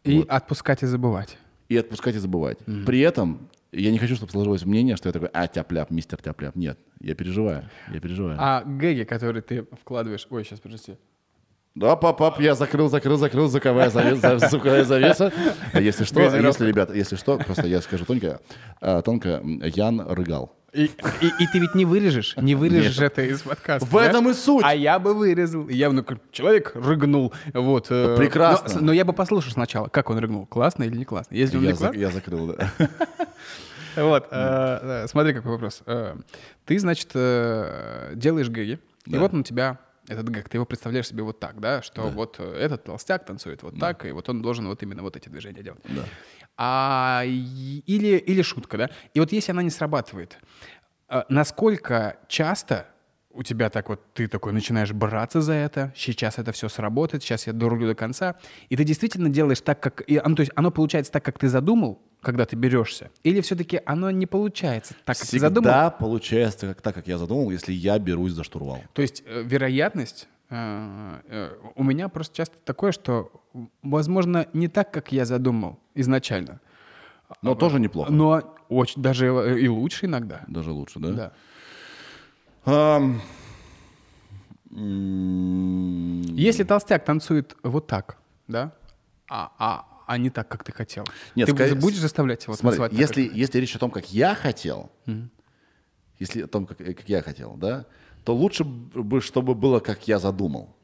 И отпускать и забывать. и отпускать и забывать. При этом я не хочу, чтобы сложилось мнение, что я такой, а, тяп-ляп, мистер тяп-ляп. Нет, я переживаю, я переживаю. А гэги, которые ты вкладываешь... Ой, сейчас, подожди. Да, пап, пап, я закрыл, закрыл, закрыл, звуковая завеса, звуковая завеса. А Если что, если, ребята, если что, просто я скажу тонко, а, тонко, Ян рыгал. И, и- и ты ведь не вырежешь, не вырежешь это из подкаста. В этом и суть. А я бы вырезал. Я бы, ну, человек рыгнул. Вот. э, Прекрасно. Но, но я бы послушал сначала, как он рыгнул. Классно или не классно? Если он Я, не классно, я закрыл, да. Вот, э, э, смотри, какой вопрос. Ты, значит, делаешь гэги, и вот он у тебя этот гэг, ты его представляешь себе вот так, да, что вот э, этот толстяк танцует вот так, и вот он должен вот именно вот эти движения делать. Да. А, или, или шутка, да? И вот если она не срабатывает, э, насколько часто у тебя так вот, ты такой начинаешь браться за это, сейчас это все сработает, сейчас я дорулю до конца, и ты действительно делаешь так, как... И, оно, то есть оно получается так, как ты задумал, когда ты берешься, или все-таки оно не получается так, как ты задумал? Всегда получается как, так, как я задумал, если я берусь за штурвал. То есть э, вероятность э, э, у меня просто часто такое, что, возможно, не так, как я задумал изначально, Но тоже неплохо. но очень даже и лучше иногда. Даже лучше, да? Да. Если толстяк танцует вот так, да, а, а, а не так, как ты хотел, Нет, ты скорее- будешь заставлять его Смотри, танцевать? так, если, как- если речь о том, как я хотел, если о том, как, э, как я хотел, да, то лучше бы, чтобы было, как я задумал.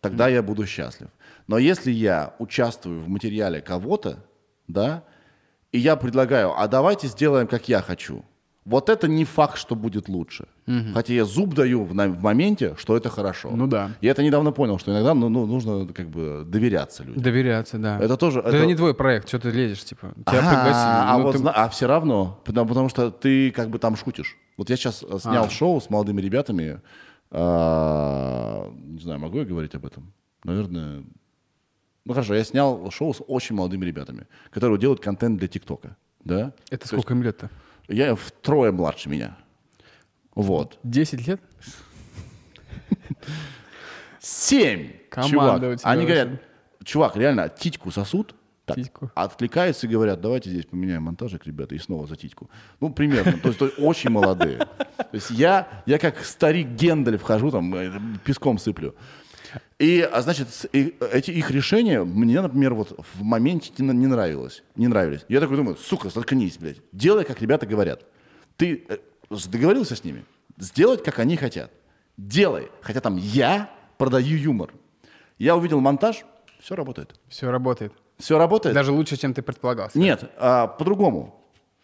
Тогда я буду счастлив. Но если я участвую в материале кого-то, да, и я предлагаю, а давайте сделаем, как я хочу, вот это не факт, что будет лучше. Хотя я зуб даю в, в моменте, что это хорошо. Ну да. Я это недавно понял, что иногда ну, ну, нужно как бы доверяться людям. Доверяться, да. Это тоже- Это, это- не твой проект, что ты лезешь, типа, тебя А, пригласили. а ну, вот ты- а все равно, потому, потому что ты как бы там шутишь. Вот я сейчас э, снял А. шоу с молодыми ребятами. а, не знаю, могу я говорить об этом? Наверное. Ну хорошо, я снял шоу с очень молодыми ребятами, которые делают контент для ТикТока. Да? Это сколько им лет-то? Я втрое младше меня. Вот. 10 лет? Семь! Чувак. Они говорят, чувак, реально, титьку сосут, так, Титьку. откликаются и говорят, давайте здесь поменяем монтажик, ребята, и снова за титьку. Ну, примерно. То есть, то есть очень молодые. То есть я, я как старик Гендель вхожу, там, э, песком сыплю. И, а значит, и эти их решения мне, например, вот в моменте не, не нравилось. Не нравились. Я такой думаю, сука, заткнись, блядь. Делай, как ребята говорят. Ты э, договорился с ними? Сделать, как они хотят. Делай. Хотя там я продаю юмор. Я увидел монтаж, все работает. Все работает. Все работает. Даже лучше, чем ты предполагал. Нет, а, по-другому.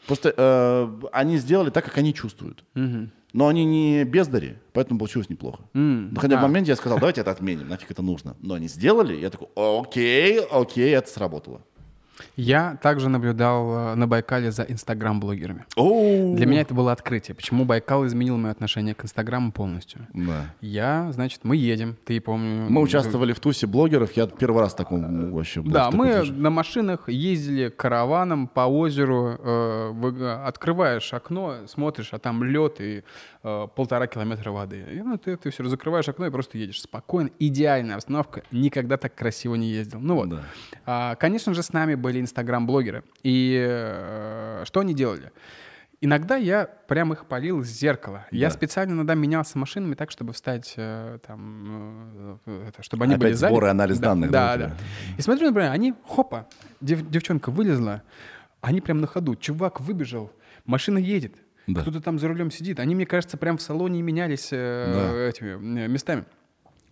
Просто э, они сделали так, как они чувствуют. Но они не бездари, поэтому получилось неплохо. Но хотя в а. моменте я сказал, давайте это отменим, нафиг это нужно. Но они сделали, я такой, окей, окей, это сработало. Я также наблюдал э, на Байкале за инстаграм-блогерами. Для меня это было открытие. Почему Байкал изменил мое отношение к инстаграму полностью? Да. Я, значит, мы едем, ты помню. Мы участвовали в тусе блогеров. Я первый раз в таком вообще был. Да, мы движе. на машинах ездили караваном по озеру, э, вы- открываешь окно, смотришь, а там лед и э, полтора километра воды. И, ну, ты, ты все закрываешь окно и просто едешь спокойно. Идеальная обстановка. Никогда так красиво не ездил. Ну вот. Да. А, конечно же, с нами были инстаграм-блогеры. И э, что они делали? Иногда я прям их полил с зеркала. Я Да. специально иногда менялся машинами так, чтобы встать э, там, э, это, чтобы они Опять были сзади. сбор и анализ Да, данных, да, Да? И смотрю, например, они, хопа, дев- девчонка вылезла, они прям на ходу, чувак выбежал, машина едет, Да. кто-то там за рулем сидит. Они, мне кажется, прям в салоне менялись э, этими э, местами.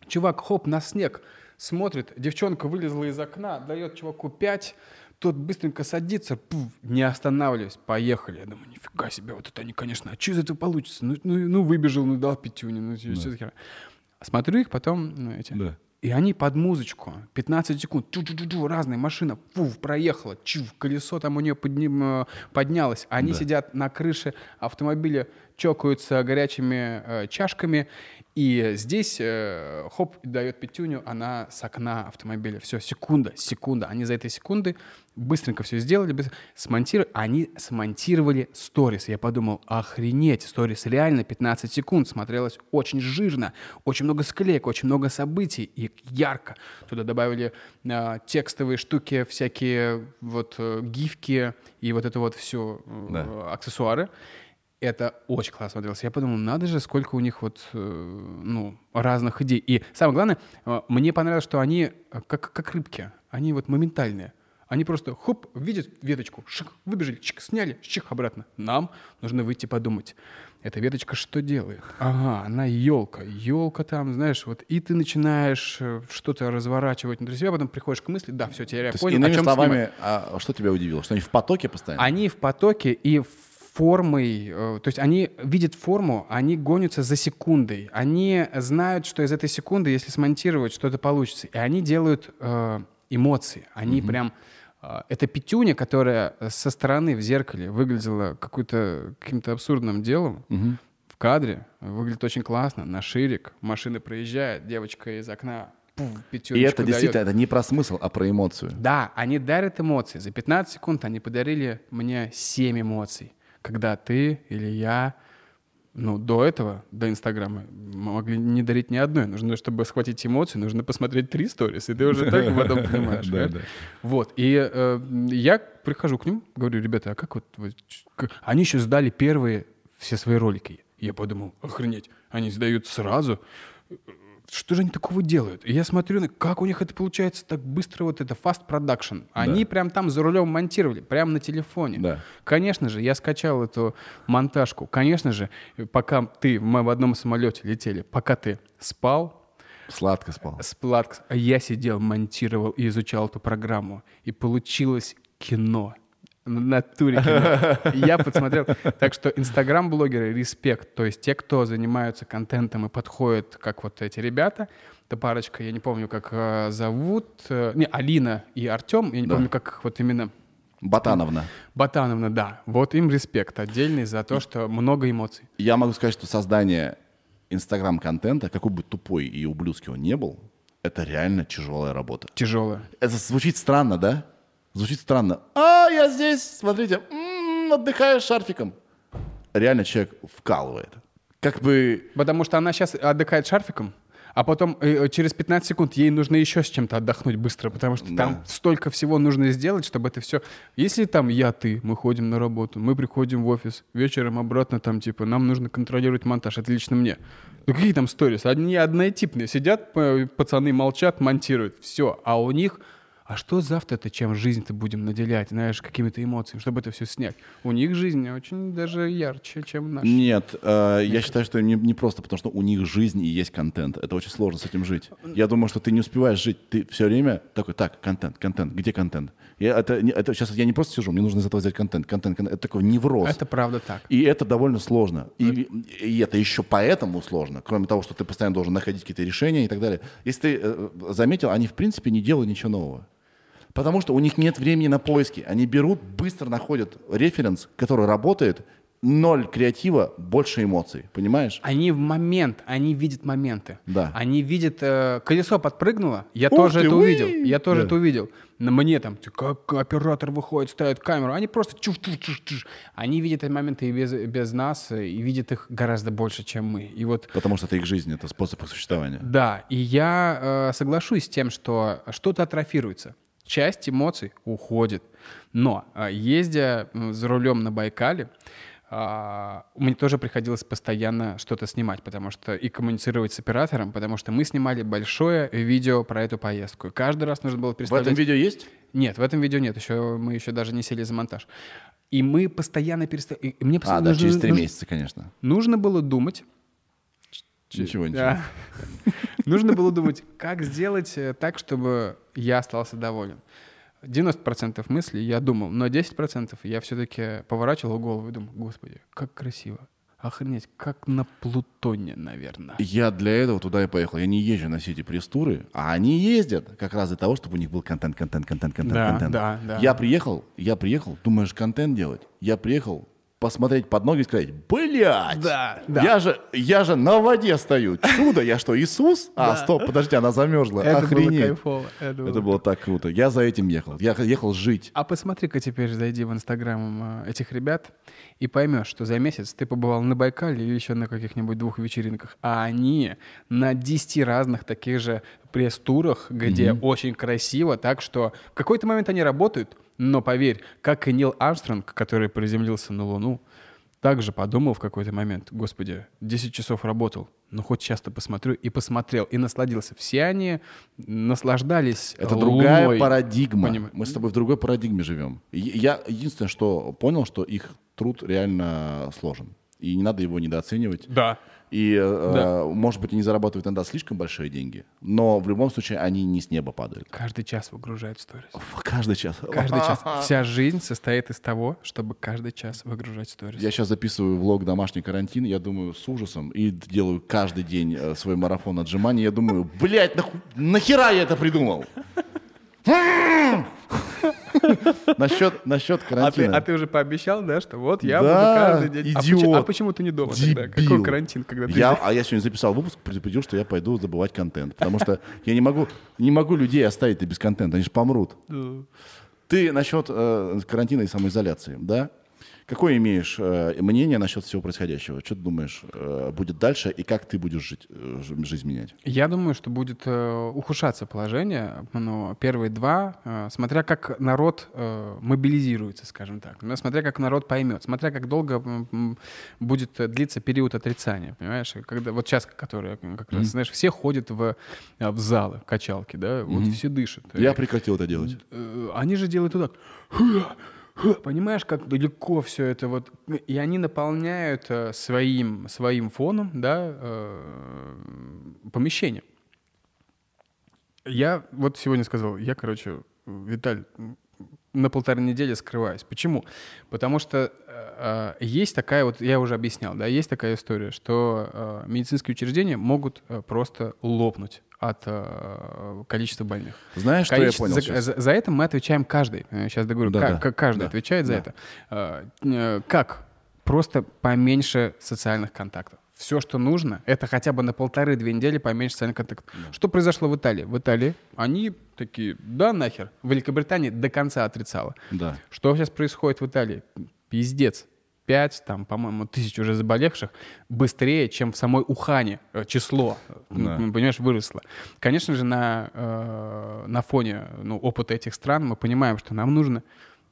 Чувак, хоп, на снег, смотрит, девчонка вылезла из окна, дает чуваку пять, тот быстренько садится, пуф, не останавливаясь, поехали. Я думаю, нифига себе, вот это они, конечно, а что из этого получится? Ну, ну, ну, выбежал, ну, дал пятюню, ну, что за херня? Смотрю их потом, ну, эти, Да. И они под музычку, 15 секунд, чу-чу-чу-чу, разная машина, фуф, проехала, чув, колесо там у нее подним- поднялось. Они Да. сидят на крыше автомобиля, чокаются горячими э, чашками, и здесь, э, хоп, дает пятюню, она с окна автомобиля. Все, секунда, секунда. Они за этой секунды быстренько все сделали, быстро- смонтировали. Они смонтировали сторис. Я подумал, охренеть, сторис реально 15 секунд. Смотрелось очень жирно, очень много склеек, очень много событий и ярко. Туда добавили э, текстовые штуки, всякие вот э, гифки и вот это вот все Да. аксессуары. Это очень классно смотрелось. Я подумал, надо же, сколько у них вот, э, ну, разных идей. И самое главное, э, мне понравилось, что они э, как, как рыбки. Они вот моментальные. Они просто хоп, видят веточку, шик, выбежали, чик, сняли, чик, обратно. Нам нужно выйти подумать. Эта веточка что делает? Ага, она елка. Елка там, знаешь, вот и ты начинаешь что-то разворачивать внутри себя, потом приходишь к мысли, да, все, теперь я То есть, понял, о иными чем словами, снимать. а что тебя удивило? Что они в потоке постоянно? Они в потоке и формой, э, то есть они видят форму, они гонятся за секундой, они знают, что из этой секунды, если смонтировать, что-то получится, и они делают э, эмоции, они прям э, это пятюня, которая со стороны в зеркале выглядела какой-то каким-то абсурдным делом, Мгм. в кадре выглядит очень классно, на ширик, машина проезжает, девочка из окна, пуф, И это дает. действительно это не про смысл, а про эмоцию. Да, они дарят эмоции. За 15 секунд они подарили мне 7 эмоций. Когда ты или я, ну, до этого, до Инстаграма, могли не дарить ни одной. Нужно, чтобы схватить эмоции, нужно посмотреть три сторис, и ты уже так потом понимаешь. Да, да? Вот, и э, я прихожу к ним, говорю, ребята, а как вот... вы ч- к-» Они еще сдали первые все свои ролики. Я подумал, охренеть, они сдают сразу. Что же они такого делают? И я смотрю, как у них это получается так быстро, вот это fast production. Они прям там за рулем монтировали, прям на телефоне. Да. Конечно же, я скачал эту монтажку. Конечно же, пока ты, мы в одном самолете летели, пока ты спал, Сладко спал. А я сидел, монтировал и изучал эту программу. И получилось кино. В натуре. Я подсмотрел. Так что инстаграм-блогеры, респект. То есть те, кто занимаются контентом и подходят, как вот эти ребята, это парочка, я не помню, как э, зовут. э, не, Алина и Артем. Я не Да. помню, как вот именно... Ботановна. Ботановна, да. Вот им респект отдельный за то, что много эмоций. Я могу сказать, что создание инстаграм-контента, какой бы тупой и ублюдский он не был, это реально тяжелая работа. Тяжело. Это звучит странно, да? Звучит странно. А, я здесь, смотрите, м, отдыхаю с шарфиком. Реально человек вкалывает. Как бы... Потому что она сейчас отдыхает шарфиком, а потом э, через 15 секунд ей нужно еще с чем-то отдохнуть быстро, потому что там столько всего нужно сделать, чтобы это все... Если там я, ты, мы ходим на работу, мы приходим в офис, вечером обратно там типа нам нужно контролировать монтаж, это лично мне. Ну какие там сторис? Одни однотипные. Сидят, пацаны молчат, монтируют. Все. А у них... А что завтра-то, чем жизнь-то будем наделять, знаешь, какими-то эмоциями, чтобы это все снять? У них жизнь очень даже ярче, чем наша. Нет, э, я считаю, что не, не просто потому, что у них жизнь и есть контент. Это очень сложно с этим жить. Я думаю, что ты не успеваешь жить. Ты все время такой, так, контент, контент, где контент? Я, это, это сейчас я не просто сижу, мне нужно из этого взять контент, контент, контент. Это такой невроз. Это правда так. И это довольно сложно. И, и это еще поэтому сложно, кроме того, что ты постоянно должен находить какие-то решения и так далее. Если ты э, заметил, они в принципе не делают ничего нового. Потому что у них нет времени на поиски. Они берут, быстро находят референс, который работает, ноль креатива, больше эмоций. Понимаешь? Они в момент, они видят моменты. Да. Они видят, э, колесо подпрыгнуло, я Ух тоже ты, это уи! увидел. Я тоже Да. это увидел. На мне там, как оператор выходит, ставит камеру, они просто чуш чуш чуш чуш Они видят эти моменты и без, без нас, э, и видят их гораздо больше, чем мы. И вот Потому что это их жизнь, это способ их существования. Да, и я э, соглашусь с тем, что что-то атрофируется. Часть эмоций уходит. Но э, ездя за рулем на Байкале, а, мне тоже приходилось постоянно что-то снимать, потому что и коммуницировать с оператором, потому что мы снимали большое видео про эту поездку. И каждый раз нужно было В представлять... этом видео есть? Нет, в этом видео нет, еще мы еще даже не сели за монтаж. И мы постоянно переставляли... Мне А, постоянно да, нужно- через три месяца, конечно. Нужно было думать. Ничего, ничего. Да. Нужно было думать, как сделать э, так, чтобы я остался доволен. 90% мыслей я думал, но 10% я все-таки поворачивал голову и думал, господи, как красиво. Охренеть, как на Плутоне, наверное. Я для этого туда и поехал. Я не езжу на все эти пресс-туры, а они ездят как раз для того, чтобы у них был контент, контент, контент, контент, Да, контент. да, да. Я приехал, я приехал, думаешь, контент делать? Я приехал посмотреть под ноги и сказать, блядь, Да, да. я же, я же на воде стою. Чудо, я что, Иисус? А, стоп, подожди, она замерзла. Это было Охренеть. кайфово. Это было Это было так круто. Я за этим ехал. Я ехал жить. А посмотри-ка теперь, зайди в инстаграм э, этих ребят и поймешь, что за месяц ты побывал на Байкале или еще на каких-нибудь двух вечеринках, а они на 10 разных таких же пресс-турах, где очень красиво, так что в какой-то момент они работают, но поверь, как и Нил Армстронг, который приземлился на Луну, также подумал в какой-то момент, господи, 10 часов работал, ну хоть часто посмотрю, и посмотрел, и насладился. Все они наслаждались Это Луной. другая парадигма. Поним- Мы с тобой в другой парадигме живем. Я единственное, что понял, что их труд реально сложен. И не надо его недооценивать. Да. И, э, Да. может быть, они зарабатывают иногда слишком большие деньги, но в любом случае они не с неба падают. Каждый час выгружают сторис. Каждый час. Каждый час. Вся жизнь состоит из того, чтобы каждый час выгружать сторис. Я сейчас записываю влог «Домашний карантин», я думаю, с ужасом, и делаю каждый день э, свой марафон отжиманий. Я думаю, блядь, нахера я это придумал? Насчет, насчет А ты, карантина. а ты уже пообещал, да, что вот я Да, буду каждый день. А почему, а идиот. почему ты не дома тогда? Дебил. Какой карантин, когда ты... Я, а я сегодня записал выпуск, предупредил, что я пойду забывать контент. Потому что я не могу, не могу людей оставить без контента, они же помрут. Ты насчет э, карантина и самоизоляции, да? Какое имеешь э, мнение насчет всего происходящего? Что ты думаешь, э, будет дальше и как ты будешь жить, э, жизнь менять? Я думаю, что будет э, ухудшаться положение, но первые два, э, смотря как народ э, мобилизируется, скажем так, ну, смотря как народ поймет, смотря как долго м, будет э, длиться период отрицания, понимаешь? Когда вот сейчас, который м, как раз, знаешь, все ходят в, э, в залы, в качалки, да, вот все дышат. Я прекратил это делать. Э, они же делают вот так. Понимаешь, как далеко все это вот. И они наполняют э, своим, своим фоном, да, э, помещение. Я вот сегодня сказал, я, короче, Виталь, на полторы недели скрываюсь. Почему? Потому что э, э, есть такая вот, я уже объяснял, да, есть такая история, что э, медицинские учреждения могут э, просто лопнуть от э, количества больных. Знаешь, что я Количество- понял за, за- за это мы отвечаем каждый. Сейчас договорю. Да, Ка- да, ка- каждый да, отвечает за да. это. Э, э, Как? Просто поменьше социальных контактов. Все, что нужно, это хотя бы на полторы-две недели поменьше социальных контактов. Что произошло в Италии? В Италии они такие, да нахер. В Великобритании до конца отрицала. Да. Что сейчас происходит в Италии? Пиздец. Пять, там, по-моему, тысяч уже заболевших быстрее, чем в самой Ухане э, число, э, Да. понимаешь, выросло. Конечно же, на, э, на фоне ну, опыта этих стран мы понимаем, что нам нужно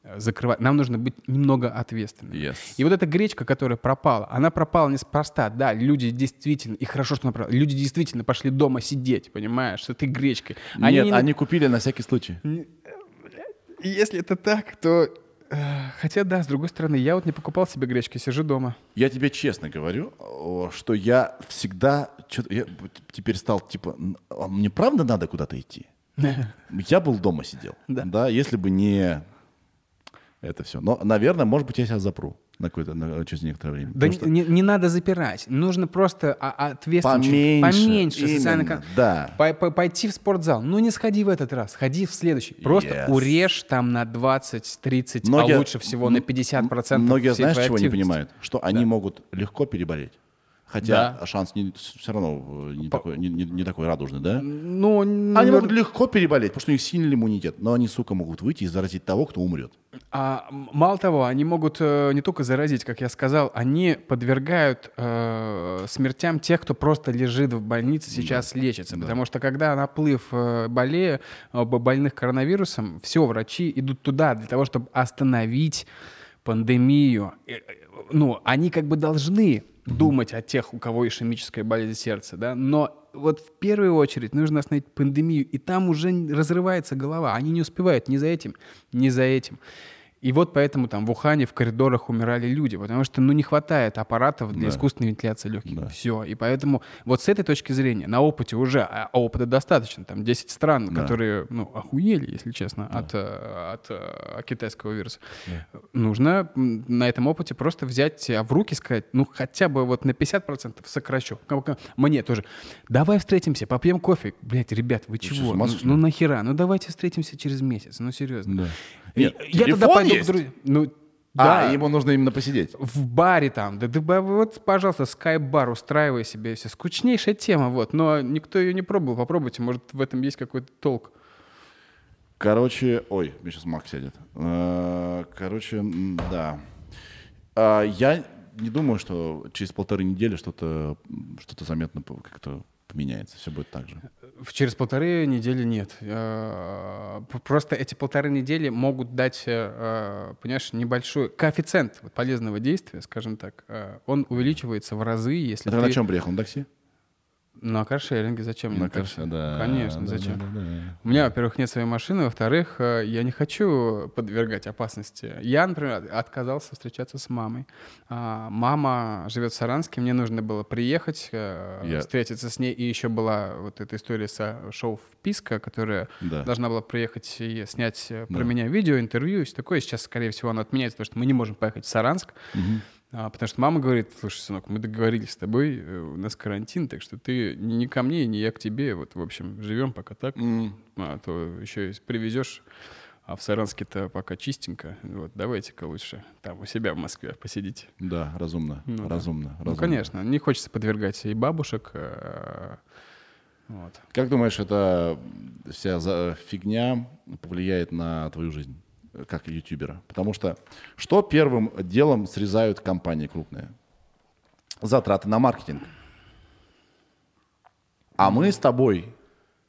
э, закрывать, нам нужно быть немного ответственными. Yes. И вот эта гречка, которая пропала, она пропала неспроста. Да, люди действительно, и хорошо, что она пропала, люди действительно пошли дома сидеть, понимаешь, с этой гречкой. Нет, не- они купили на всякий случай. и Если это так, то... э, Хотя, да, с другой стороны, я вот не покупал себе гречки, сижу дома. Я тебе честно говорю, что я всегда... я теперь стал типа... а Мне правда надо куда-то идти? Я был дома сидел. Да. Да, если бы не это все. Но, наверное, может быть, я себя запру. На какое-то, на, через некоторое время. Да Потому что не, не надо запирать. Нужно просто а, ответственно... Поменьше, поменьше именно, кон- да. Пой- пой- Пойти в спортзал. Ну, не сходи в этот раз, ходи в следующий. Просто Yes. урежь там на 20-30, Многие- а лучше всего на м- 50% Многие, знаешь, чего не понимают? Что они могут легко переболеть. Хотя Да. шанс не, все равно э, не, такой, не, не- не такой радужный, да? Ну, Они могут легко переболеть, потому что у них сильный иммунитет. Но они, сука, могут выйти и заразить того, кто умрет. А, мало того, они могут э, не только заразить, как я сказал, они подвергают э, смертям тех, кто просто лежит в больнице, сейчас лечится. Потому что когда наплыв э, болея, э, больных коронавирусом, все, врачи идут туда для того, чтобы остановить пандемию. Э, Ну, они как бы должны думать о тех, у кого ишемическая болезнь сердца, да, но вот в первую очередь нужно остановить пандемию, и там уже разрывается голова. Они не успевают ни за этим, ни за этим. И вот поэтому там в Ухане в коридорах умирали люди, потому что ну не хватает аппаратов для Да. искусственной вентиляции легких. Да. Все. И поэтому вот с этой точки зрения на опыте уже, а опыта достаточно, там 10 стран, Да. которые ну охуели, если честно, от, э, от э, китайского вируса. Нужно м, на этом опыте просто взять в руки, сказать, ну хотя бы вот на 50% сокращу. Мне тоже. Давай встретимся, попьем кофе. Блять, ребят, вы что, чего? ума Ну, ну нахера? Ну давайте встретимся через месяц. Ну серьезно. Да. Нет, я телефон тогда пойду есть? к друзьям. Ну, А, да, ему нужно именно посидеть. в баре там. Да, да, вот, пожалуйста, скайп-бар устраивай себе. Все. Скучнейшая тема, вот. Но никто ее не пробовал. Попробуйте, может, в этом есть какой-то толк. Короче, ой, мне сейчас Мак сядет. Э, Короче, да. А, Я не думаю, что через полторы недели что-то что заметно как-то поменяется. Все будет так же. Через полторы недели нет. Э, Просто эти полторы недели могут дать, э, понимаешь, небольшой коэффициент полезного действия, скажем так. э, Он увеличивается в разы, если Ты ты... на чем приехал? На такси? На каршеринге зачем мне На карше, да. Конечно, Да, зачем? да, да, да. У меня, во-первых, нет своей машины, во-вторых, э, я не хочу подвергать опасности. Я, например, отказался встречаться с мамой. А, Мама живет в Саранске, мне нужно было приехать, э, Я- встретиться с ней. И еще была вот эта история со шоу «Вписка», которая Да. должна была приехать и снять э, про Да. меня видео, интервью и все такое. Сейчас, скорее всего, оно отменяется, потому что мы не можем поехать в Саранск. Мгм. А, потому что мама говорит, слушай, сынок, мы договорились с тобой, э, у нас карантин, так что ты ни ко мне, ни я к тебе, вот, в общем, живем пока так, М, а то еще и привезешь, а в Саранске-то пока чистенько, вот, давайте-ка лучше там у себя в Москве посидите. Да, разумно, Ну да. разумно, Ну, разумно. конечно, не хочется подвергать и бабушек, э, вот. Как думаешь, эта вся фигня повлияет на твою жизнь как ютубера? Потому что что первым делом срезают компании крупные? Затраты на маркетинг. А мы с тобой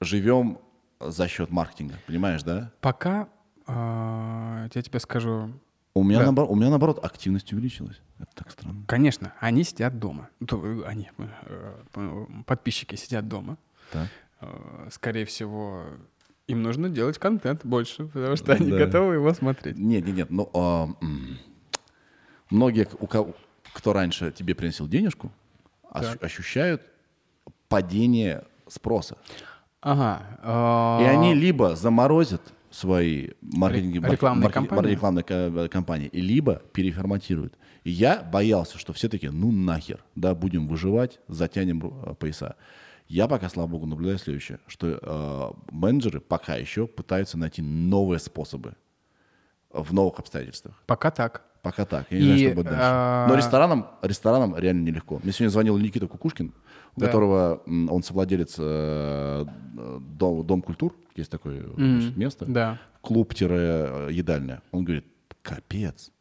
живем за счет маркетинга, понимаешь, да? Пока, э, я тебе скажу, У меня, Да. наоборот, у меня наоборот активность увеличилась. Это так странно. конечно, они сидят дома, они, э, подписчики сидят дома, Так. Э, скорее всего, им нужно делать контент больше, потому что они Да. готовы его смотреть. Нет, нет, нет. Ну, а, многие, у кого, кто раньше тебе приносил денежку, Так. ощущают падение спроса. Ага. а, И они либо заморозят свои маркетинги, Ре- рекламные маркет- кампании? рекламные ка- кампании, и либо переформатируют. И я боялся, что все таки ну нахер, да, будем выживать, затянем э, пояса. Я пока, слава богу, наблюдаю следующее, что э, менеджеры пока еще пытаются найти новые способы в новых обстоятельствах. Пока так. Пока так. Я не И, знаю, что будет дальше. а, Но ресторанам, ресторанам реально нелегко. Мне сегодня звонил Никита Кукушкин, у Да. которого он совладелец э, э, дом, дом культур, есть такое значит, место, Да. клуб-едальня. Он говорит, капец.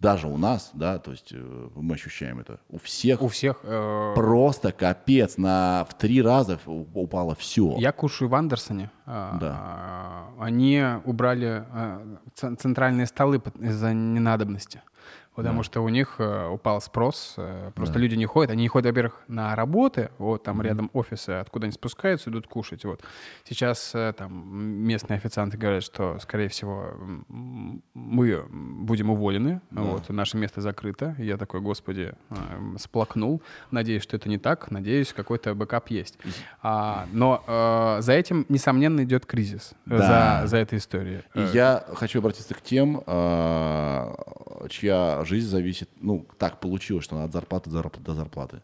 Даже у нас, да, то есть э, мы ощущаем это, у всех У всех. э, просто капец, на, в три раза упало все. Я кушаю в Андерсоне. а, Да. а, Они убрали ц- центральные столы из-за ненадобности. Потому что у них э, упал спрос, э, просто люди не ходят. Они не ходят, во-первых, на работы, вот там рядом офисы, откуда они спускаются, идут кушать. Вот. Сейчас э, там местные официанты говорят, что, скорее всего, мы будем уволены, вот, наше место закрыто. Я такой, господи, э, сплакнул. Надеюсь, что это не так. Надеюсь, какой-то бэкап есть. А, но э, за этим, несомненно, идет кризис. Да. За, за этой историей. И Э, я хочу обратиться к тем, э, чья жизнь зависит, ну, так получилось, что от зарплаты до зарплаты.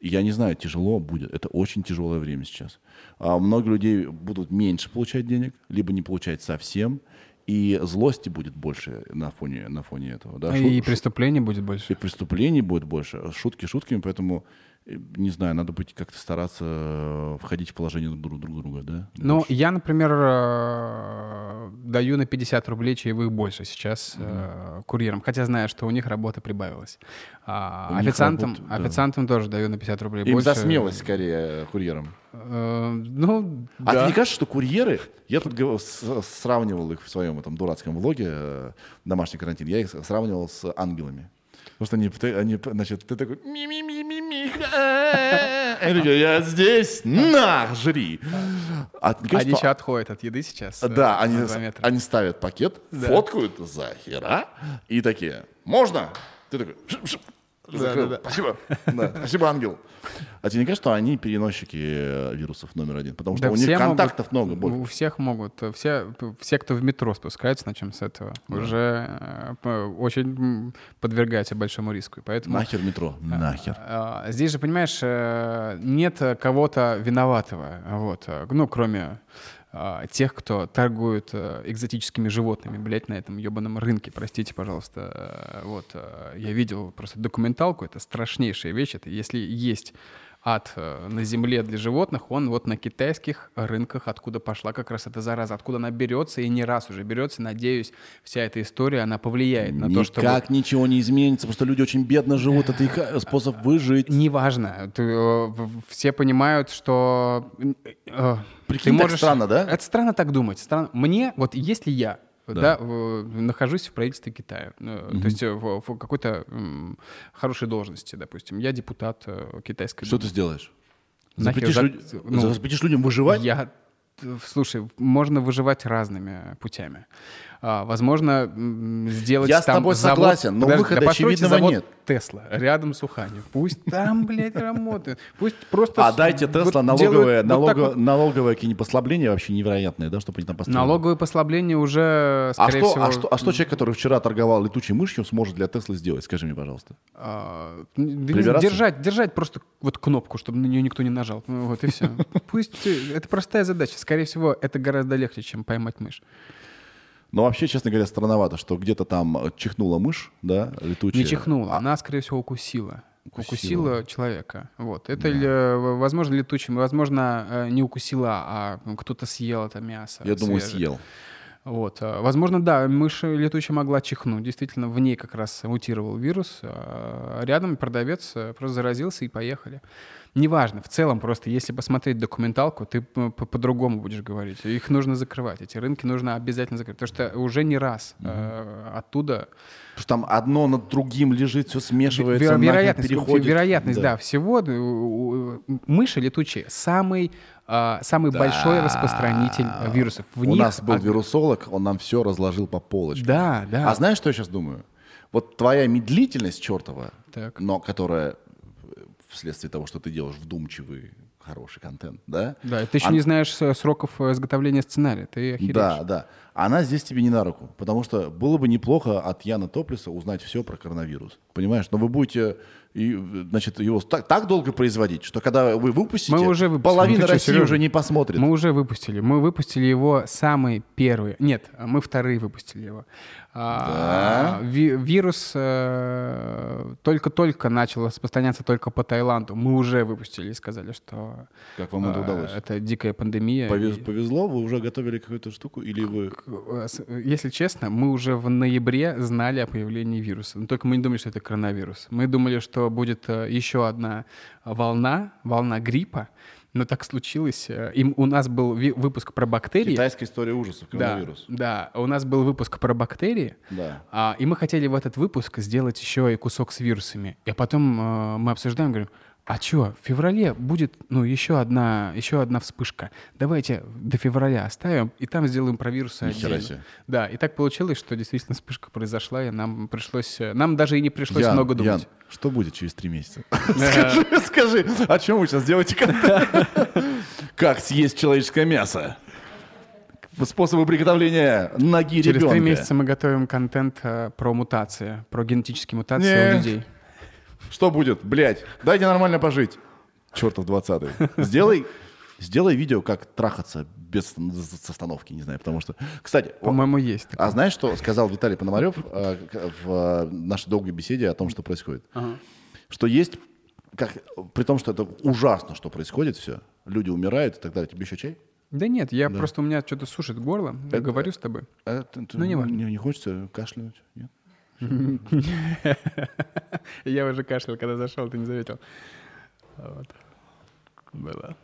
И Я не знаю, тяжело будет. Это очень тяжелое время сейчас. А многие людей будут меньше получать денег, либо не получать совсем. И злости будет больше на фоне, на фоне этого. Да? И Шу- преступлений будет больше. и преступлений будет больше. Шутки шутками, поэтому, не знаю, надо быть как-то стараться э, входить в положение друг, друг друга, да? Ну, Больше. я, например, э, даю на 50 рублей чаевых больше сейчас э, курьерам, хотя знаю, что у них работа прибавилась. А, У официантам, работа, да. официантам тоже даю на 50 рублей Им больше. за смелость скорее курьерам. Ну, А да. тебе не кажется, что курьеры, я тут сравнивал их в своем этом дурацком влоге «Домашний карантин», я их сравнивал с ангелами. Потому что они, они, значит, ты такой ми-ми-ми-ми-ми, а-а-а». Они такие, я здесь, на, жри. Они еще отходят от еды сейчас. Да, они, они ставят пакет, фоткают за хера и такие, можно? Ты такой. Закрыл. да, да. Спасибо. Да, Спасибо, ангел. А тебе не кажется, что они переносчики вирусов номер один? Потому что Да у них могут- контактов много У больше. всех могут. Все, все, кто в метро спускается, начнем с этого, уже э, очень подвергаются большому риску. И Поэтому Нахер метро, нахер. А, Здесь же, понимаешь, э, нет кого-то виноватого, вот, ну, кроме а, тех, кто торгует э, экзотическими животными, блядь, на этом ебаном рынке, простите, пожалуйста. Э, Вот, э, я видел просто документалку, это страшнейшая вещь, это если есть ад э, на земле для животных, он вот на китайских рынках, откуда пошла как раз эта зараза, откуда она берется, и не раз уже берется, надеюсь, вся эта история, она повлияет на то, что... Никак ничего не изменится, потому что люди очень бедно живут, это их э, способ выжить. Неважно. Ты, э, все понимают, что... Прикинь, так странно, да? Это странно так думать. Странно. Мне, вот если я Да. да. в- нахожусь в правительстве Китая, э, то есть э, в, в какой-то м, хорошей должности, допустим, я депутат э, китайской Что Думы. ты сделаешь? Запретишь, за- люд- ну, запретишь людям выживать? Я, слушай, можно выживать разными путями. А, возможно, сделать Я с там тобой завод- согласен, но Подожди, выхода да очевидного завод нет. Тесла рядом с Уханью. Пусть там, блядь, работает. Пусть просто... А с- дайте вот Тесла делают налоговое, вот так налоговое, вот. налоговое какие-нибудь послабления вообще невероятные, да, чтобы они там построили. Налоговые послабления уже, А что, всего... а, что, а что человек, который вчера торговал летучей мышью, сможет для Теслы сделать? Скажи мне, пожалуйста. а, держать, держать просто вот кнопку, чтобы на нее никто не нажал. Вот и все. Пусть... Это простая задача. Скорее всего, это гораздо легче, чем поймать мышь. Но вообще, честно говоря, странновато, что где-то там чихнула мышь, да, летучая. Не чихнула, А, она, скорее всего, укусила. Укусила. Укусила человека. Вот. Это, э, возможно, летучим, возможно, э, не укусила, а кто-то съел это мясо. я думаю, свежее. съел. Вот. э, Возможно, да, мышь летучая могла чихнуть. Действительно, в ней как раз мутировал вирус. Рядом продавец просто заразился и поехали. Неважно, в целом просто, если посмотреть документалку, ты по-другому будешь говорить. Их нужно закрывать, эти рынки нужно обязательно закрыть. Потому что уже не раз э, оттуда Потому что там одно над другим лежит, все смешивается, Веро- вероятность, переходит. вероятность, да, всего. э, Мыши летучие самый, а, самый Да. большой распространитель вирусов. В У них нас был ог- вирусолог, он нам все разложил по полочкам. Да, да. А знаешь, что я сейчас думаю? Вот твоя медлительность чертова, Так. но которая вследствие того, что ты делаешь вдумчивый, хороший контент, да? Да, и ты еще А- не знаешь э, сроков э, изготовления сценария. Ты охереешь. Да, да. Она здесь тебе не на руку, потому что было бы неплохо от Яна Топлиса узнать все про коронавирус. Понимаешь? Но вы будете и, значит, его так, так долго производить, что когда вы выпустите, Мы уже выпустили. половина Ну России Серёжа? уже не посмотрит. Мы уже выпустили. Мы выпустили его самый первый. Нет, мы вторые выпустили его. А, ви- вирус э, только-только начал распространяться только по Таиланду. Мы уже выпустили и сказали, что Как вам это э, удалось? это дикая пандемия. Повез- и- повезло, вы уже готовили какую-то штуку, или вы... Э, Если честно, мы уже в ноябре знали о появлении вируса. Но только мы не думали, что это коронавирус. Мы думали, что будет э, еще одна волна, волна гриппа. Но так случилось. Э, И у нас был выпуск про бактерии. Китайская история ужасов, Да, коронавирус. да, у нас был выпуск про бактерии. Да. А, и мы хотели в этот выпуск сделать еще и кусок с вирусами. И потом э, мы обсуждаем, говорим, а что, в феврале будет, ну, еще одна, еще одна вспышка. Давайте до февраля оставим, и там сделаем про вирусы отдельно. себе. Да, и так получилось, что действительно вспышка произошла, и нам пришлось, нам даже и не пришлось Ян, много Ян, думать. что будет через три месяца? Скажи, скажи, о чем вы сейчас делаете? Как съесть человеческое мясо? способы приготовления ноги Через ребенка. три месяца мы готовим контент э, про мутации, про генетические мутации у людей. Что будет? Блять, дайте нормально пожить. Чертов 20 Сделай, сделай видео, как трахаться без с остановки, не знаю, потому что... Кстати, По-моему, есть. такое. а знаешь, что сказал Виталий Пономарев э, в э, нашей долгой беседе о том, что происходит? Что есть, как, при том, что это ужасно, что происходит все, люди умирают и так далее. Тебе еще чай? Да нет, я просто у меня что-то сушит горло. Это- говорю с тобой. А ты- ты Ну, не важно. не, не хочется кашлянуть? Нет? Я уже кашлял, когда зашел, ты не заметил. Вот. Было.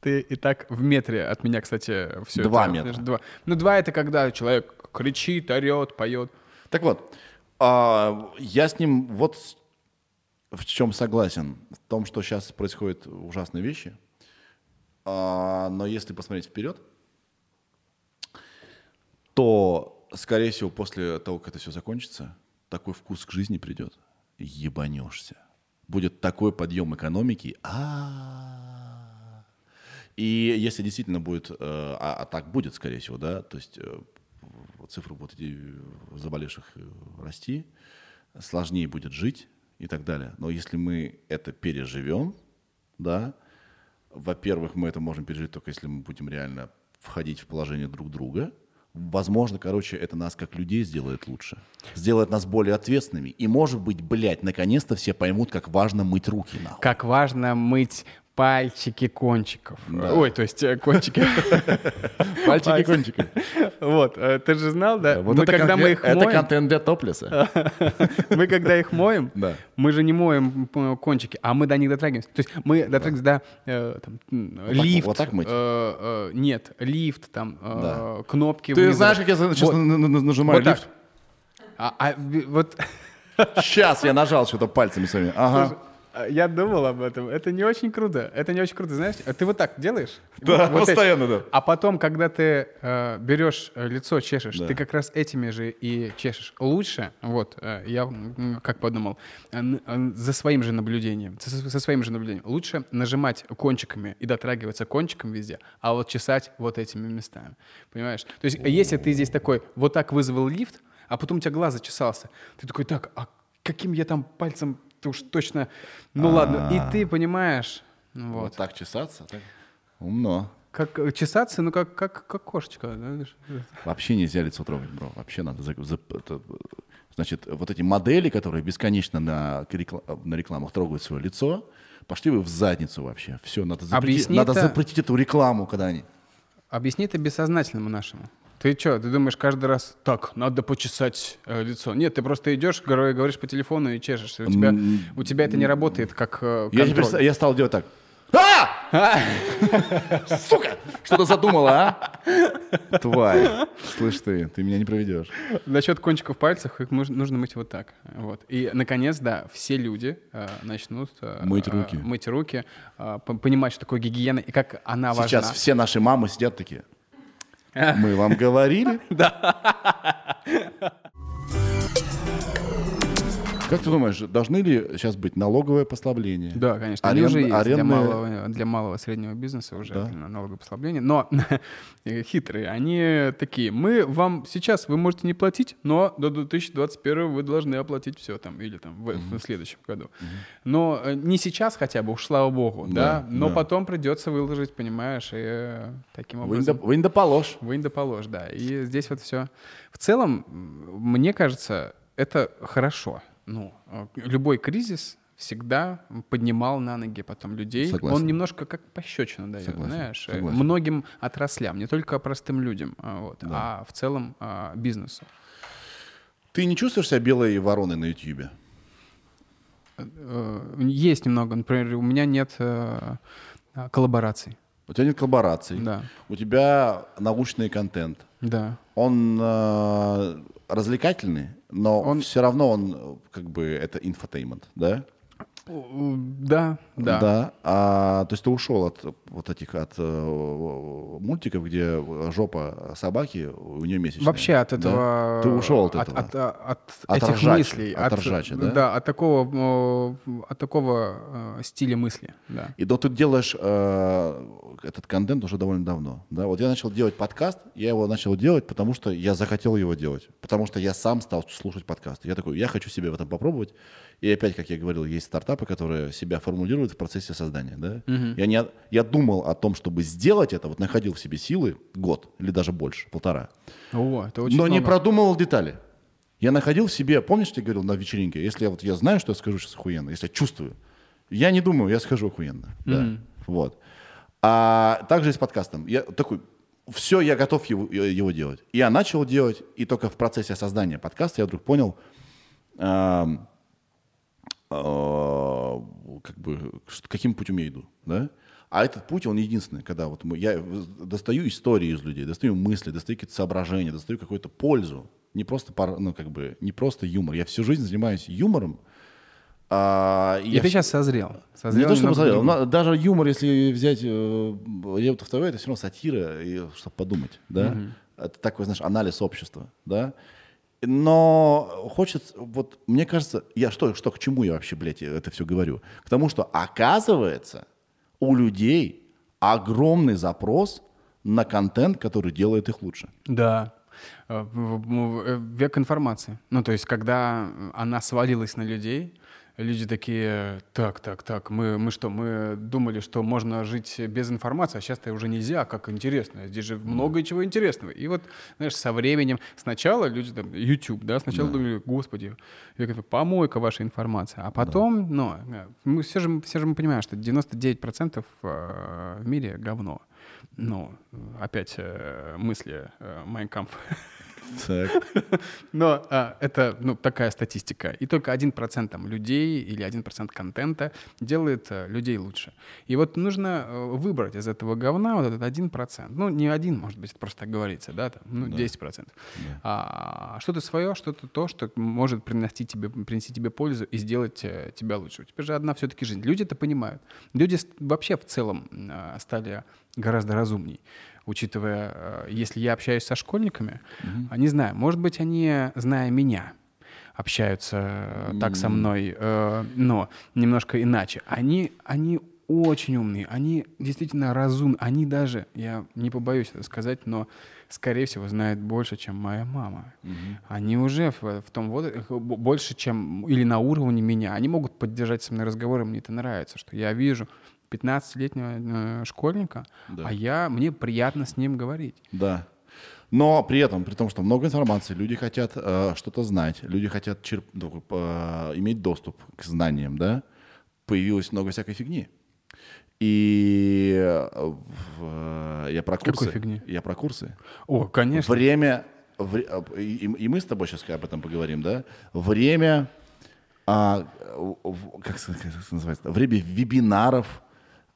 Ты и так в метре от меня, кстати, все Два это. метра. Два. Ну, два это когда человек кричит, орет, поет. Так вот, а, я с ним вот в чем согласен. В том, что сейчас происходят ужасные вещи. А, но если посмотреть вперед, то, скорее всего, после того, как это все закончится, такой вкус к жизни придет. Ебанешься. Будет такой подъем экономики. А. И если действительно будет, э, а, а так будет, скорее всего, да, то есть э, цифры будут заболевших э, расти, сложнее будет жить и так далее. Но если мы это переживем, да, во-первых, мы это можем пережить только если мы будем реально входить в положение друг друга. Возможно, короче, это нас как людей сделает лучше. Сделает нас более ответственными. И, может быть, блядь, наконец-то все поймут, как важно мыть руки, нахуй. Как важно мыть пальчики кончиков. Да. Ой, то есть э, кончики. Пальчики кончики. Вот, э, ты же знал, да? Вот Мы это, когда мы их это моем, контент для топлеса. мы когда их моем, мы же не моем м, кончики, а мы до них дотрагиваемся. То есть мы дотрагиваемся до э, лифт. вот так мыть? э, э, нет, лифт, там, э, кнопки. Ты знаешь, как я сейчас нажимаю лифт? А, а, вот Сейчас я нажал что-то пальцами своими. Ага. А, я думал об этом. Это не очень круто. Это не очень круто, знаешь? А Ты вот так делаешь? Да, Вот эти. постоянно, да. А потом, когда ты э, берешь э, лицо, чешешь, Да. ты как раз этими же и чешешь. Лучше, вот, э, я как подумал, э, э, за своим же наблюдением, со, со своим же наблюдением, лучше нажимать кончиками и дотрагиваться кончиком везде, а вот чесать вот этими местами. Понимаешь? То есть, если ты здесь такой, вот так вызвал лифт, а потом у тебя глаз зачесался, ты такой, так, а каким я там пальцем, уж точно, ну ладно, и ты понимаешь, ну Вот вот. так чесаться. так. Умно. Как э, чесаться, ну как, как, как кошечка. знаешь. Вообще нельзя лицо трогать, бро. Вообще надо... за- за- это, значит, вот эти модели, которые бесконечно на, на рекламах трогают свое лицо, пошли вы в задницу вообще. Все, надо запретить, Объясни надо это- запретить эту рекламу, когда они... Объясни это бессознательному нашему. Ты что, ты думаешь каждый раз, так, надо почесать э, лицо? Нет, ты просто идешь, говор- говоришь по телефону и чешешься. У тебя, у тебя это не работает как э, Я, контроль. теперь, я стал делать так. А! Сука! Что-то задумала, а? Тварь. Слышь ты, ты меня не проведешь. Насчет кончиков пальцев их нужно, мыть вот так. Вот. И, наконец, да, все люди э, начнут э, Мыть э, руки. мыть руки, э, по- понимать, что такое гигиена и как она Сейчас важна. все наши мамы сидят такие. Мы вам говорили? Как ты думаешь, должны ли сейчас быть налоговое послабление? Да, конечно. Арен- Они уже есть для арендные- малого, для малого среднего бизнеса уже Да. налоговое послабление. Но хитрые, они такие. Мы вам сейчас, вы можете не платить, но до 2021 вы должны оплатить все там, или там в, в следующем году. Но э, не сейчас хотя бы, уж слава богу, да, Да, но да. потом придется выложить, понимаешь, и э, таким образом... вынь да положь. Вынь да положь, да. И здесь вот все. В целом, мне кажется, это хорошо. Ну, э, любой кризис всегда поднимал на ноги потом людей. Согласен. Он немножко как пощечину дает, Согласен, знаешь, э, согласен. многим отраслям, не только простым людям, а, вот, а в целом а, бизнесу. Ты не чувствуешь себя белой вороной на Ютьюбе? Э, Есть немного, например, у меня нет а, коллабораций. У тебя нет коллабораций. Да, У тебя научный контент. да. Он э, развлекательный, но Он- все равно он э, как бы это infotainment, да? Да, Да. Да. А, то есть ты ушел от вот этих от э, мультиков, где жопа собаки, у нее месячная. Вообще от Да? этого... Ты ушел от от, этого. От, от От этих ржачи, мыслей. от ржачи, да? Да, от такого, э, от такого э, стиля мысли. Да. И да, ты делаешь э, этот контент уже довольно давно. Да? Вот я начал делать подкаст, я его начал делать, потому что я захотел его делать. Потому что я сам стал слушать подкасты. Я такой, я хочу себе в этом попробовать. И опять, как я говорил, есть стартапы, которые себя формулируют в процессе создания. Да? Я, не, я думал о том, чтобы сделать это, вот находил в себе силы год или даже больше, полтора. О, это очень но не много. продумывал детали. Я находил в себе, помнишь, тебе говорил на вечеринке, если я вот я знаю, что я скажу сейчас охуенно, если я чувствую, я не думаю, я скажу охуенно. Да. Вот. А также и с подкастом. Я такой, все, я готов его, его делать. И я начал делать, и только в процессе создания подкаста я вдруг понял, эм, э, как бы, каким путем я иду, да? А этот путь, он единственный, когда вот мы, я достаю истории из людей, достаю мысли, достаю какие-то соображения, достаю какую-то пользу. Не просто, пар- ну, как бы, не просто юмор. Я всю жизнь занимаюсь юмором. А, И я ты сейчас созрел. не Созрел то, чтобы созрел, другого. даже юмор, если взять э, Лев Второй, это все равно сатира, и, чтобы подумать, да? Это такой, знаешь, анализ общества, да? Но хочется, вот мне кажется, я что, что к чему я вообще, блядь, это все говорю? К тому, что оказывается у людей огромный запрос на контент, который делает их лучше. Да. Э, э, Век информации. Ну, то есть, когда она свалилась на людей, люди такие, так, так, так, мы, мы что, мы думали, что можно жить без информации, а сейчас-то уже нельзя, как интересно, здесь же много чего интересного. И вот, знаешь, со временем, сначала люди там, YouTube, да, сначала думали, господи, век- помойка ваша информация, а потом, ну, э, мы все же, все же мы понимаем, что 99% э, в мире говно. Ну, опять э, мысли э, Майнкамп. Так. Но а, это ну, такая статистика. И только 1% там, людей или 1% контента делает а, людей лучше. И вот нужно э, выбрать из этого говна вот этот 1%. Ну, не один, может быть, это просто так говорится, да, там, ну, 10%. А, что-то свое, что-то то, что может принести тебе, принести тебе пользу и сделать э, тебя лучше. У тебя же одна все-таки жизнь. Люди это понимают. Люди вообще в целом а, стали гораздо разумней учитывая, э, если я общаюсь со школьниками, а не знаю, может быть, они, зная меня, общаются э, так со мной, э, но немножко иначе. Они, они очень умные, они действительно разумны, они даже, я не побоюсь это сказать, но, скорее всего, знают больше, чем моя мама. Они уже в, в том возрасте, больше, чем, или на уровне меня, они могут поддержать со мной разговор, и мне это нравится, что я вижу 15-летнего э, школьника, Да. а я, мне приятно с ним говорить. Да. Но при этом, при том, что много информации, люди хотят э, что-то знать, люди хотят черп- ну, э, иметь доступ к знаниям, да, появилось много всякой фигни. И э, в- э, я про курсы. Какой фигни? Я про курсы. О, конечно. Время, вре- э, и, и мы с тобой сейчас об этом поговорим, да? Время, а, в- как, как называется, время вебинаров,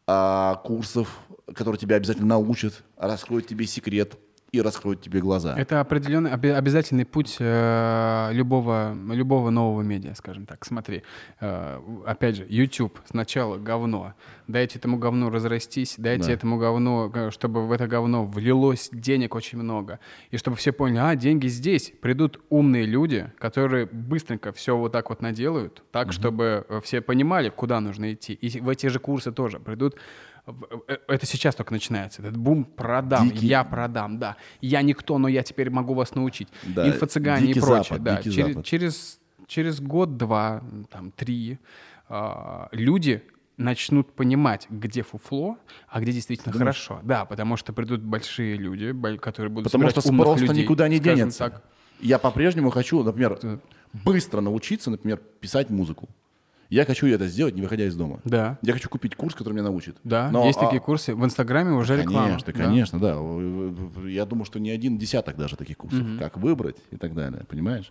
курсов, которые тебя обязательно научат, раскроют тебе секрет и раскроют тебе глаза. Это определенный обе- обязательный путь э, любого, любого нового медиа, скажем так. Смотри, э, опять же, YouTube сначала говно. Дайте этому говну разрастись, дайте Да. этому говну, э, чтобы в это говно влилось денег очень много. И чтобы все поняли, а, деньги здесь. Придут умные люди, которые быстренько все вот так вот наделают, так, чтобы э, все понимали, куда нужно идти. И в эти же курсы тоже придут это сейчас только начинается. Этот бум продам, Дикий- я продам, да. Я никто, но я теперь могу вас научить. Да, Инфо-цыгане и прочее. Запад, да. через, Запад. через, через год, два, там, три а, люди начнут понимать, где фуфло, а где действительно хорошо. Да, потому что придут большие люди, которые будут Потому что спрос людей, никуда не денется. так. Я по-прежнему хочу, например, быстро научиться, например, писать музыку. Я хочу это сделать, не выходя из дома. Да. Я хочу купить курс, который меня научит. Да, Но, есть а, такие курсы. В Инстаграме уже реклама. Конечно, да. конечно, да. Я думаю, что не один десяток даже таких курсов, как выбрать и так далее, понимаешь?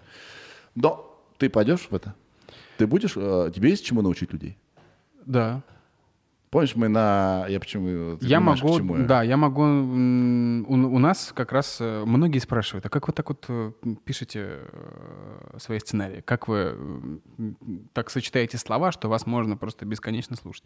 Но ты пойдешь в это? Ты будешь, э, тебе есть чему научить людей? Да. Помнишь, мы на... Я почему... Я понимаешь, могу, чему я? да, я могу. У, у нас как раз э, многие спрашивают, а как вы так вот э, пишете э, свои сценарии? Как вы так сочетаете слова, что вас можно просто бесконечно слушать?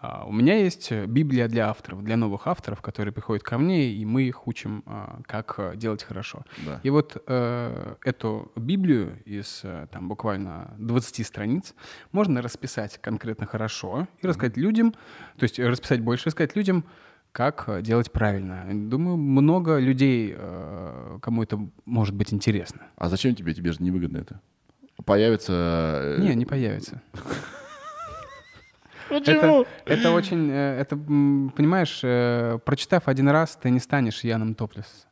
А, у меня есть Библия для авторов, для новых авторов, которые приходят ко мне, и мы их учим, а, как делать хорошо. Да. И вот э, эту Библию из там буквально 20 страниц можно расписать конкретно хорошо и рассказать людям, то есть расписать больше, рассказать людям, как э, делать правильно. Думаю, много людей, э, кому это может быть интересно. А зачем тебе? Тебе же невыгодно это. Появится... э, Не, не появится. Это, это очень, это, понимаешь, прочитав один раз, ты не станешь Яном Топлес.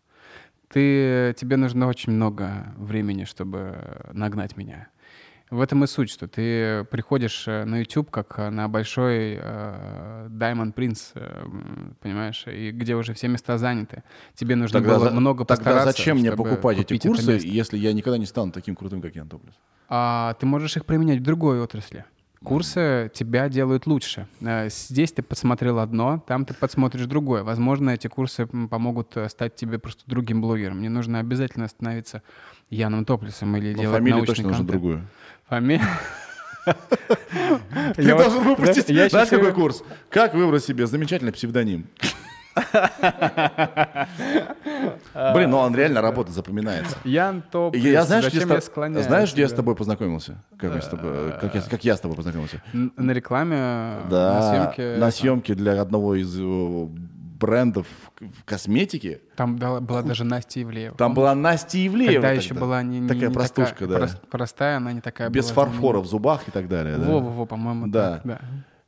Ты, тебе нужно очень много времени, чтобы нагнать меня. В этом и суть, что ты приходишь э, на YouTube как э, на большой э, Diamond Prince, э, понимаешь, и где уже все места заняты. Тебе нужно Тогда, было за- много тогда постараться, зачем мне покупать эти курсы, если я никогда не стану таким крутым, как Ян Топлес? а ты можешь их применять в другой отрасли. Курсы тебя делают лучше. Э, Здесь ты подсмотрел одно, там ты подсмотришь другое. Возможно, эти курсы помогут стать тебе просто другим блогером. Не нужно обязательно становиться Яном Топлесом или Но делать научный точно нужно контент. другую. Фамилия? Ты Я вот- должен выпустить, да, я знаешь, какой курс? Как выбрать себе замечательный псевдоним? Блин, ну он реально работа запоминается. Ян Топлес. Я, знаешь, где я склоняюсь знаешь, где я с тобой познакомился? Как, я с тобой- как я, как я с тобой познакомился? На рекламе, на Да, съемке. на съемке для одного из э, брендов в косметике. Там дала- была даже Настя Ивлеева. Там была Настя Ивлеева. Когда тогда. еще была не, не- Такая не простушка, да. прост- простая, она не такая Без была фарфора в зубах и так далее. да. Во-во-во, по-моему, Да. так, да.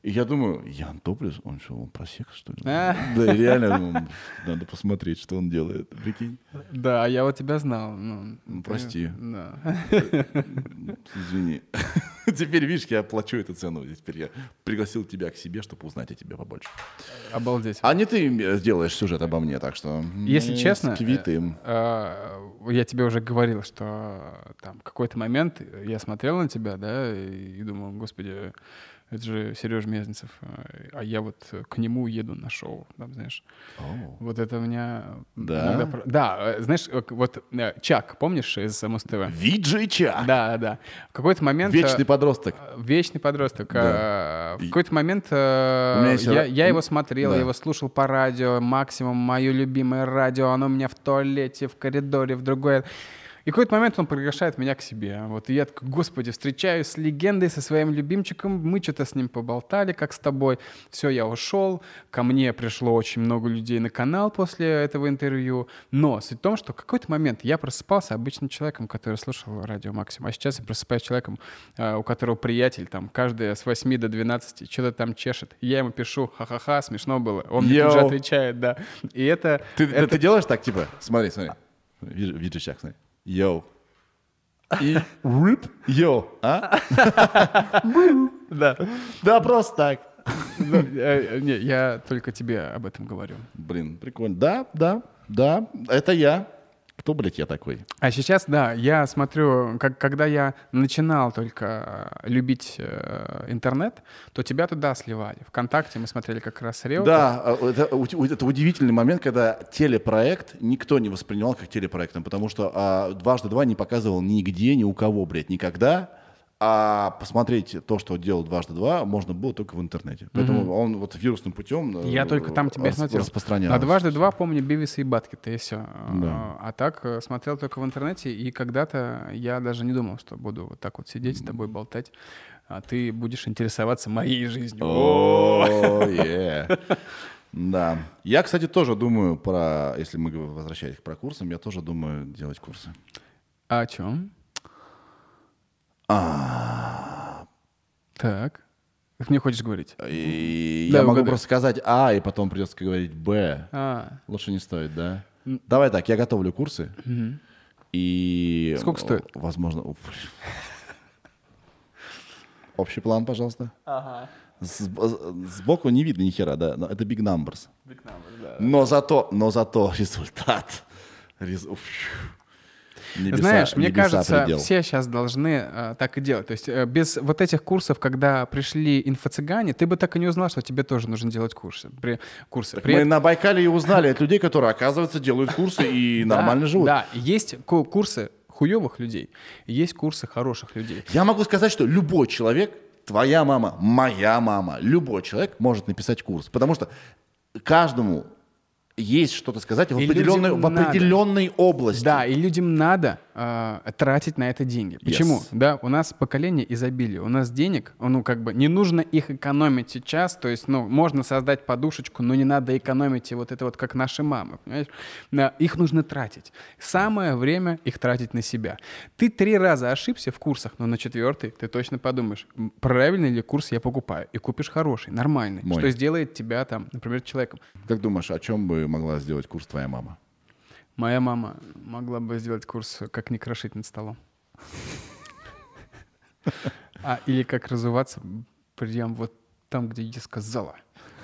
И я думаю, Ян Топлес, он что, он просек, что ли? А. Да, реально, ну, надо посмотреть, что он делает. Прикинь. Да, я вот тебя знал. Ну, Ну, прости. Да. Извини. Теперь, видишь, я плачу эту цену. Теперь я пригласил тебя к себе, чтобы узнать о тебе побольше. Обалдеть. А не ты делаешь сюжет обо мне, так что... Если мы честно, с Квитым. э, я тебе уже говорил, что там какой-то момент я смотрел на тебя, да, и думал, господи, это же Сереж Мезенцев, э, а я вот к нему еду на шоу, там, знаешь. О. Вот это у меня... Да? иногда Да, э, знаешь, э, вот Чак, помнишь из Муз-ТВ? Виджей Чак. Да, да. В какой-то момент... Вечный подросток. Вечный подросток. Да. В какой-то момент я, я его смотрел, Да. я его слушал по радио, максимум мое любимое радио, оно у меня в туалете, в коридоре, в другой. И в какой-то момент он приглашает меня к себе. Вот и я такой, господи, встречаюсь с легендой, со своим любимчиком, мы что-то с ним поболтали, как с тобой. Все, я ушел, ко мне пришло очень много людей на канал после этого интервью. Но суть в том, что в какой-то момент я просыпался обычным человеком, который слушал радио Максим, а сейчас я просыпаюсь человеком, э, у которого приятель там каждый с 8 до 12 что-то там чешет. И я ему пишу, ха-ха-ха, смешно было. Он мне тут же Йоу. отвечает, да. И это... Ты, это- ты делаешь так, типа, смотри, смотри. Виджей Чак, смотри. Йоу. И рип, йоу. А? Да. Да, просто так. Ну, э, Не, я только тебе об этом говорю. Блин, прикольно. Да, да, да, это я. Кто, блядь, я такой? А сейчас, да, я смотрю, как, когда я начинал только э, любить э, интернет, то тебя туда сливали. Вконтакте мы смотрели как раз Реутов. Да, а, это, у- это удивительный момент, когда телепроект никто не воспринимал как телепроектом, потому что а, «Дважды два» не показывал нигде, ни у кого, блядь, никогда. А посмотреть то, что делал «Дважды два», можно было только в интернете. Поэтому он вот вирусным путем э, Я только там тебя рас- смотрел. распространялся. А дважды два помню Бивиса и Баткета, и все. Да. А так э, смотрел только в интернете, и когда-то я даже не думал, что буду вот так вот сидеть с тобой болтать, а ты будешь интересоваться моей жизнью. О, е. Да. Я, кстати, тоже думаю про, если мы возвращались к про курсам, я тоже думаю делать курсы. А о чем? А. Так. Как мне хочешь говорить? И Да, я могу просто сказать А, и потом придется говорить Б. А, Лучше не стоит, да? Давай так, я готовлю курсы. И... Сколько стоит? Возможно... Общий план, пожалуйста. С- Сбоку не видно ни хера, да, но это big numbers. Но зато, но зато результат. Рез-. Небеса- Знаешь, мне кажется, предел. все сейчас должны э, так и делать. То есть э, без вот этих курсов, когда пришли инфо-цыгане, ты бы так и не узнал, что тебе тоже нужно делать курсы. При, курсы. Так При мы на Байкале и узнали от людей, которые, оказывается, делают курсы и нормально живут. Да, есть ку- курсы хуевых людей, есть курсы хороших людей. Я могу сказать, что любой человек, твоя мама, моя мама, любой человек может написать курс. Потому что каждому есть что-то сказать в определенной, в определенной области. Да, и людям надо э, тратить на это деньги. Почему? Да, у нас поколение изобилия, у нас денег, ну как бы не нужно их экономить сейчас, то есть, ну можно создать подушечку, но не надо экономить и вот это вот как наши мамы, понимаешь? Их нужно тратить. Самое время их тратить на себя. Ты три раза ошибся в курсах, но на четвертый ты точно подумаешь, правильный ли курс я покупаю, и купишь хороший, нормальный, Мой. что сделает тебя там, например, человеком. Как думаешь, о чем бы могла сделать курс твоя мама? Моя мама могла бы сделать курс «Как не крошить над столом». А, или «Как разуваться прям вот там, где я сказала».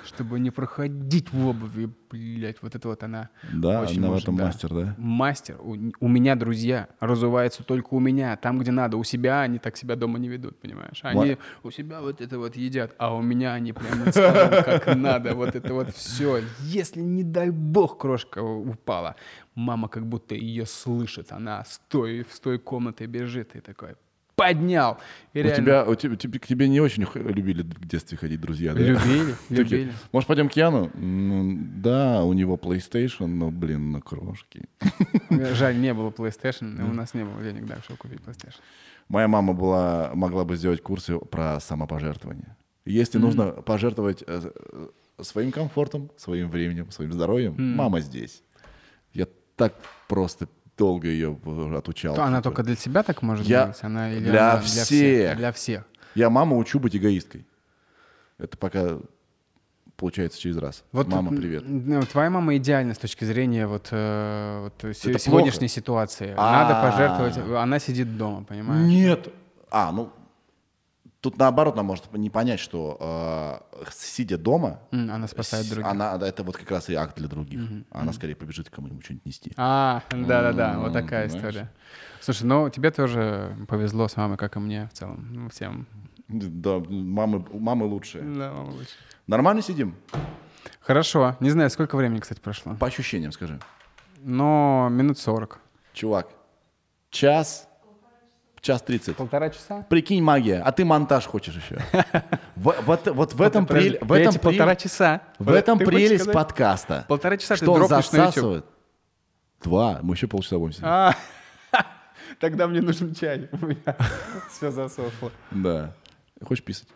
Чтобы не проходить в обуви, блядь, вот это вот она Да, очень она в может, этом да. мастер, да? Мастер. У, у меня друзья разуваются только у меня, там, где надо. У себя они так себя дома не ведут, понимаешь? Они у себя вот это вот едят, а у меня они прям над столом как надо. Вот это вот все. Если, не дай бог, крошка упала, мама как будто ее слышит. Она с той, в той комнаты бежит и такой поднял. И У реально тебя, у тебя, тебе- к тебе не очень любили в детстве ходить друзья, да? любили, любили. Может, пойдем к Яну? «Ну, да, у него PlayStation, но, блин, на крошки. Жаль, не было PlayStation, у нас не было денег, да, чтобы купить PlayStation. Моя мама была, могла бы сделать курсы про самопожертвование. Если нужно пожертвовать э, своим комфортом, своим временем, своим здоровьем, мама здесь. Так просто долго ее отучал. То она типа. только для себя так может Я- делать? Она, или для она всех. Для всех. Я маму учу быть эгоисткой. Это пока получается через раз. мама, м, привет. ну, твоя мама идеальна с точки зрения вот, э, вот сегодняшней плохо? ситуации. А. Надо пожертвовать. Она сидит дома, понимаешь? Нет. А, ну, тут наоборот, она может не понять, что э, сидя дома, М, Она спасает других. Она, да, это вот как раз и акт для других. Она скорее побежит кому-нибудь что-нибудь нести. А, да-да-да, вот такая понимаешь? история. Слушай, ну тебе тоже повезло с мамой, как и мне в целом. Ну, всем. Да, мамы, мамы лучшие. Да, мама лучше. Нормально сидим? Хорошо. Не знаю, сколько времени, кстати, прошло. По ощущениям скажи. Но минут 40. Чувак, час, час тридцать. Полтора часа? Прикинь, магия, а ты монтаж хочешь еще. Вот вот в этом прель- в этом полтора часа. в этом прелесть подкаста. Полтора часа Что он засасывает. Два, мы еще полчаса будем сидеть. А, тогда мне нужен чай. У меня все засохло. Да. Хочешь писать?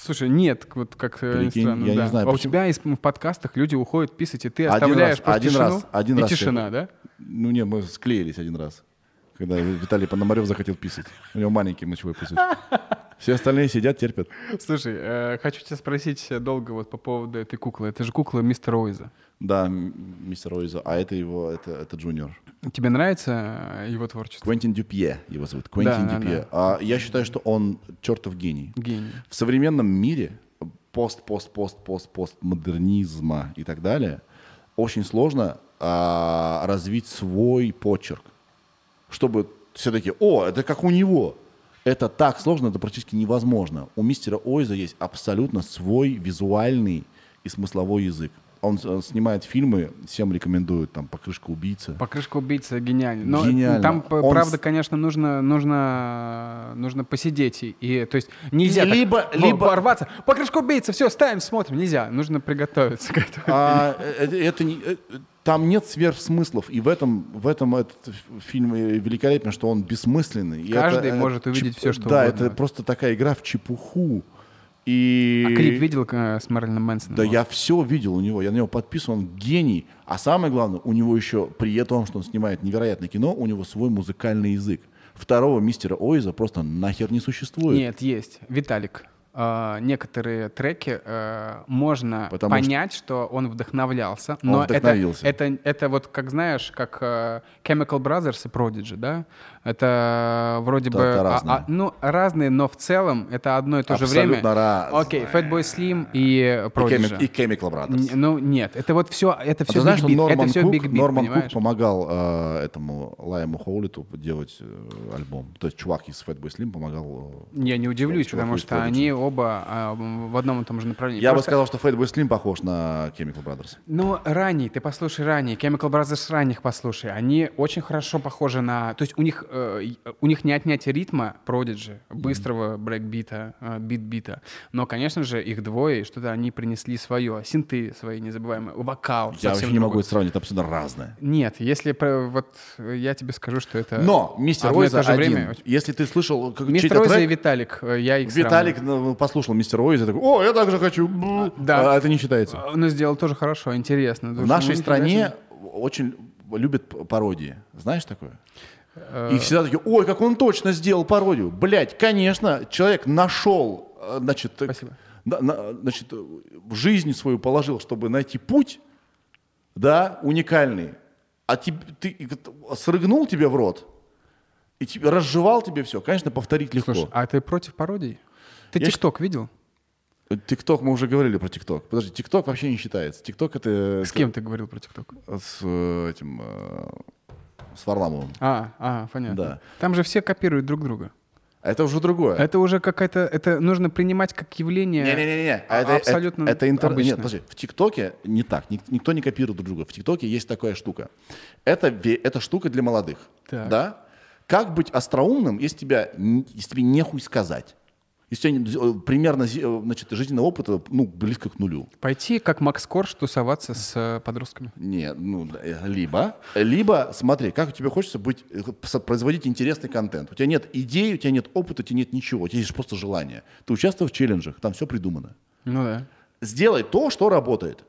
Слушай, нет, вот как э, Прикинь, странно, я не знаю, а у тебя из- в подкастах люди уходят писать, и ты Один оставляешь раз, просто один тишину, раз, один и раз тишина, я- да? Ну нет, мы склеились один раз. Когда Виталий Пономарев захотел писать. У него маленький мочевой пузырь. Все остальные сидят, терпят. Слушай, э, хочу тебя спросить долго вот по поводу этой куклы. Это же кукла мистера Ойза. Да, мистер Ойза. А это его, это, это Джуниор. Тебе нравится э, его творчество? Квентин Дюпье его зовут. Квентин Да, да, Дюпье. А я считаю, что он чертов гений. Гений. В современном мире пост, пост, пост, пост, постмодернизма и так далее очень сложно а, развить свой почерк, чтобы все таки о, это как у него. Это так сложно, это практически невозможно. У мистера Ойза есть абсолютно свой визуальный и смысловой язык. Он э, снимает фильмы, всем рекомендуют, там, «Покрышка убийцы». Покрышка убийцы гениальный. Но Гениально. там, п- Он правда, конечно, нужно, нужно, нужно посидеть. И, и, то есть нельзя так Либо- во- либо- ворваться. Покрышка убийцы, все, ставим, смотрим. Нельзя. Нужно приготовиться к этому. А, э, это, это не- э, там нет сверхсмыслов, и в этом, в этом этот фильм и великолепен, что он бессмысленный. И Каждый это, э, может увидеть всё, что Да, угодно. это просто такая игра в чепуху. И... А клип видел э, с Мэрилином Мэнсоном? Да я все видел у него, я на него подписан, он гений. А самое главное, у него еще, при том, что он снимает невероятное кино, у него свой музыкальный язык. Второго мистера Ойза просто нахер не существует. Нет, есть. Виталик. э, некоторые треки э, можно Потому понять, что... он вдохновлялся. Но вдохновился. Это, это, это вот, как знаешь, как э, Chemical Brothers и Prodigy, да? Это вроде бы... это а- разные. а- ну, разные, но в целом это одно и то же время. Абсолютно разные. Окей, Fatboy Slim и Prodigy. И Chemical Brothers. Н- Ну, нет, это вот все, это А все ты знаешь, что Норман, это все Кук, Beat, Норман понимаешь? Кук помогал э, этому Лайму Хоулиту делать э, альбом. То есть чувак из Fatboy Slim помогал. э, Я не удивлюсь, потому что Prodigy. они оба а, в одном и том же направлении. Я бы Просто- сказал, что Fatboy Slim похож на Chemical Brothers. Ну, ранний, ты послушай ранний, Chemical Brothers ранних послушай, они очень хорошо похожи на... То есть у них, э, и- у них не отнять ритма Prodigy, быстрого брейкбита, э, бит-бита, но, конечно же, их двое, и что-то они принесли свое, синты свои незабываемые, вокал Я вообще не могу это сравнить, это абсолютно разное. Нет, если вот э, я тебе скажу, что это... Но Mr. одно и Oizo же один. время Если ты слышал как- Mr. Oizo и трек, Vitalic, э, я их Виталик сравниваю. ну, послушал Мистер Ойза и такой, о, я также хочу. Бу». Да. А это не считается. Он сделал тоже хорошо, интересно. В нашей стране очень любят пародии. Знаешь такое? Э, И всегда такие, ой, как он точно сделал пародию. Блять, конечно, человек нашел, э, значит, э, Спасибо. на- на- значит, э, жизнь свою положил, чтобы найти путь, да, уникальный. А ты вот срыгнул тебе в рот и тебе разжевал тебе все. Конечно, повторить легко. Слушай, а ты против пародий? Ты ТикТок видел? ТикТок, мы уже говорили про ТикТок. Подожди, ТикТок вообще не считается. ТикТок это... С кем ты говорил про ТикТок? С э, этим... С Варламовым. А, а, понятно. Да. Там же все копируют друг друга. А Это уже другое. Это уже какая-то, это нужно принимать как явление. Не-не-не, а- это, абсолютно это, это интер-. Нет, подожди, в ТикТоке не так, ник- никто не копирует друг друга. В ТикТоке есть такая штука. Это, это штука для молодых. Так. Да? Как быть остроумным, если, тебя, если тебе нехуй сказать? Если тебя э, примерно э, значит, жизненного опыта ну, близко к нулю. Пойти, как Макс Корж, тусоваться с э, подростками. Нет, ну, либо, либо, смотри, как тебе хочется быть, производить интересный контент. У тебя нет идей, у тебя нет опыта, у тебя нет ничего, у тебя есть просто желание. Ты участвуешь в челленджах, там все придумано. Ну да. сделай то, что работает.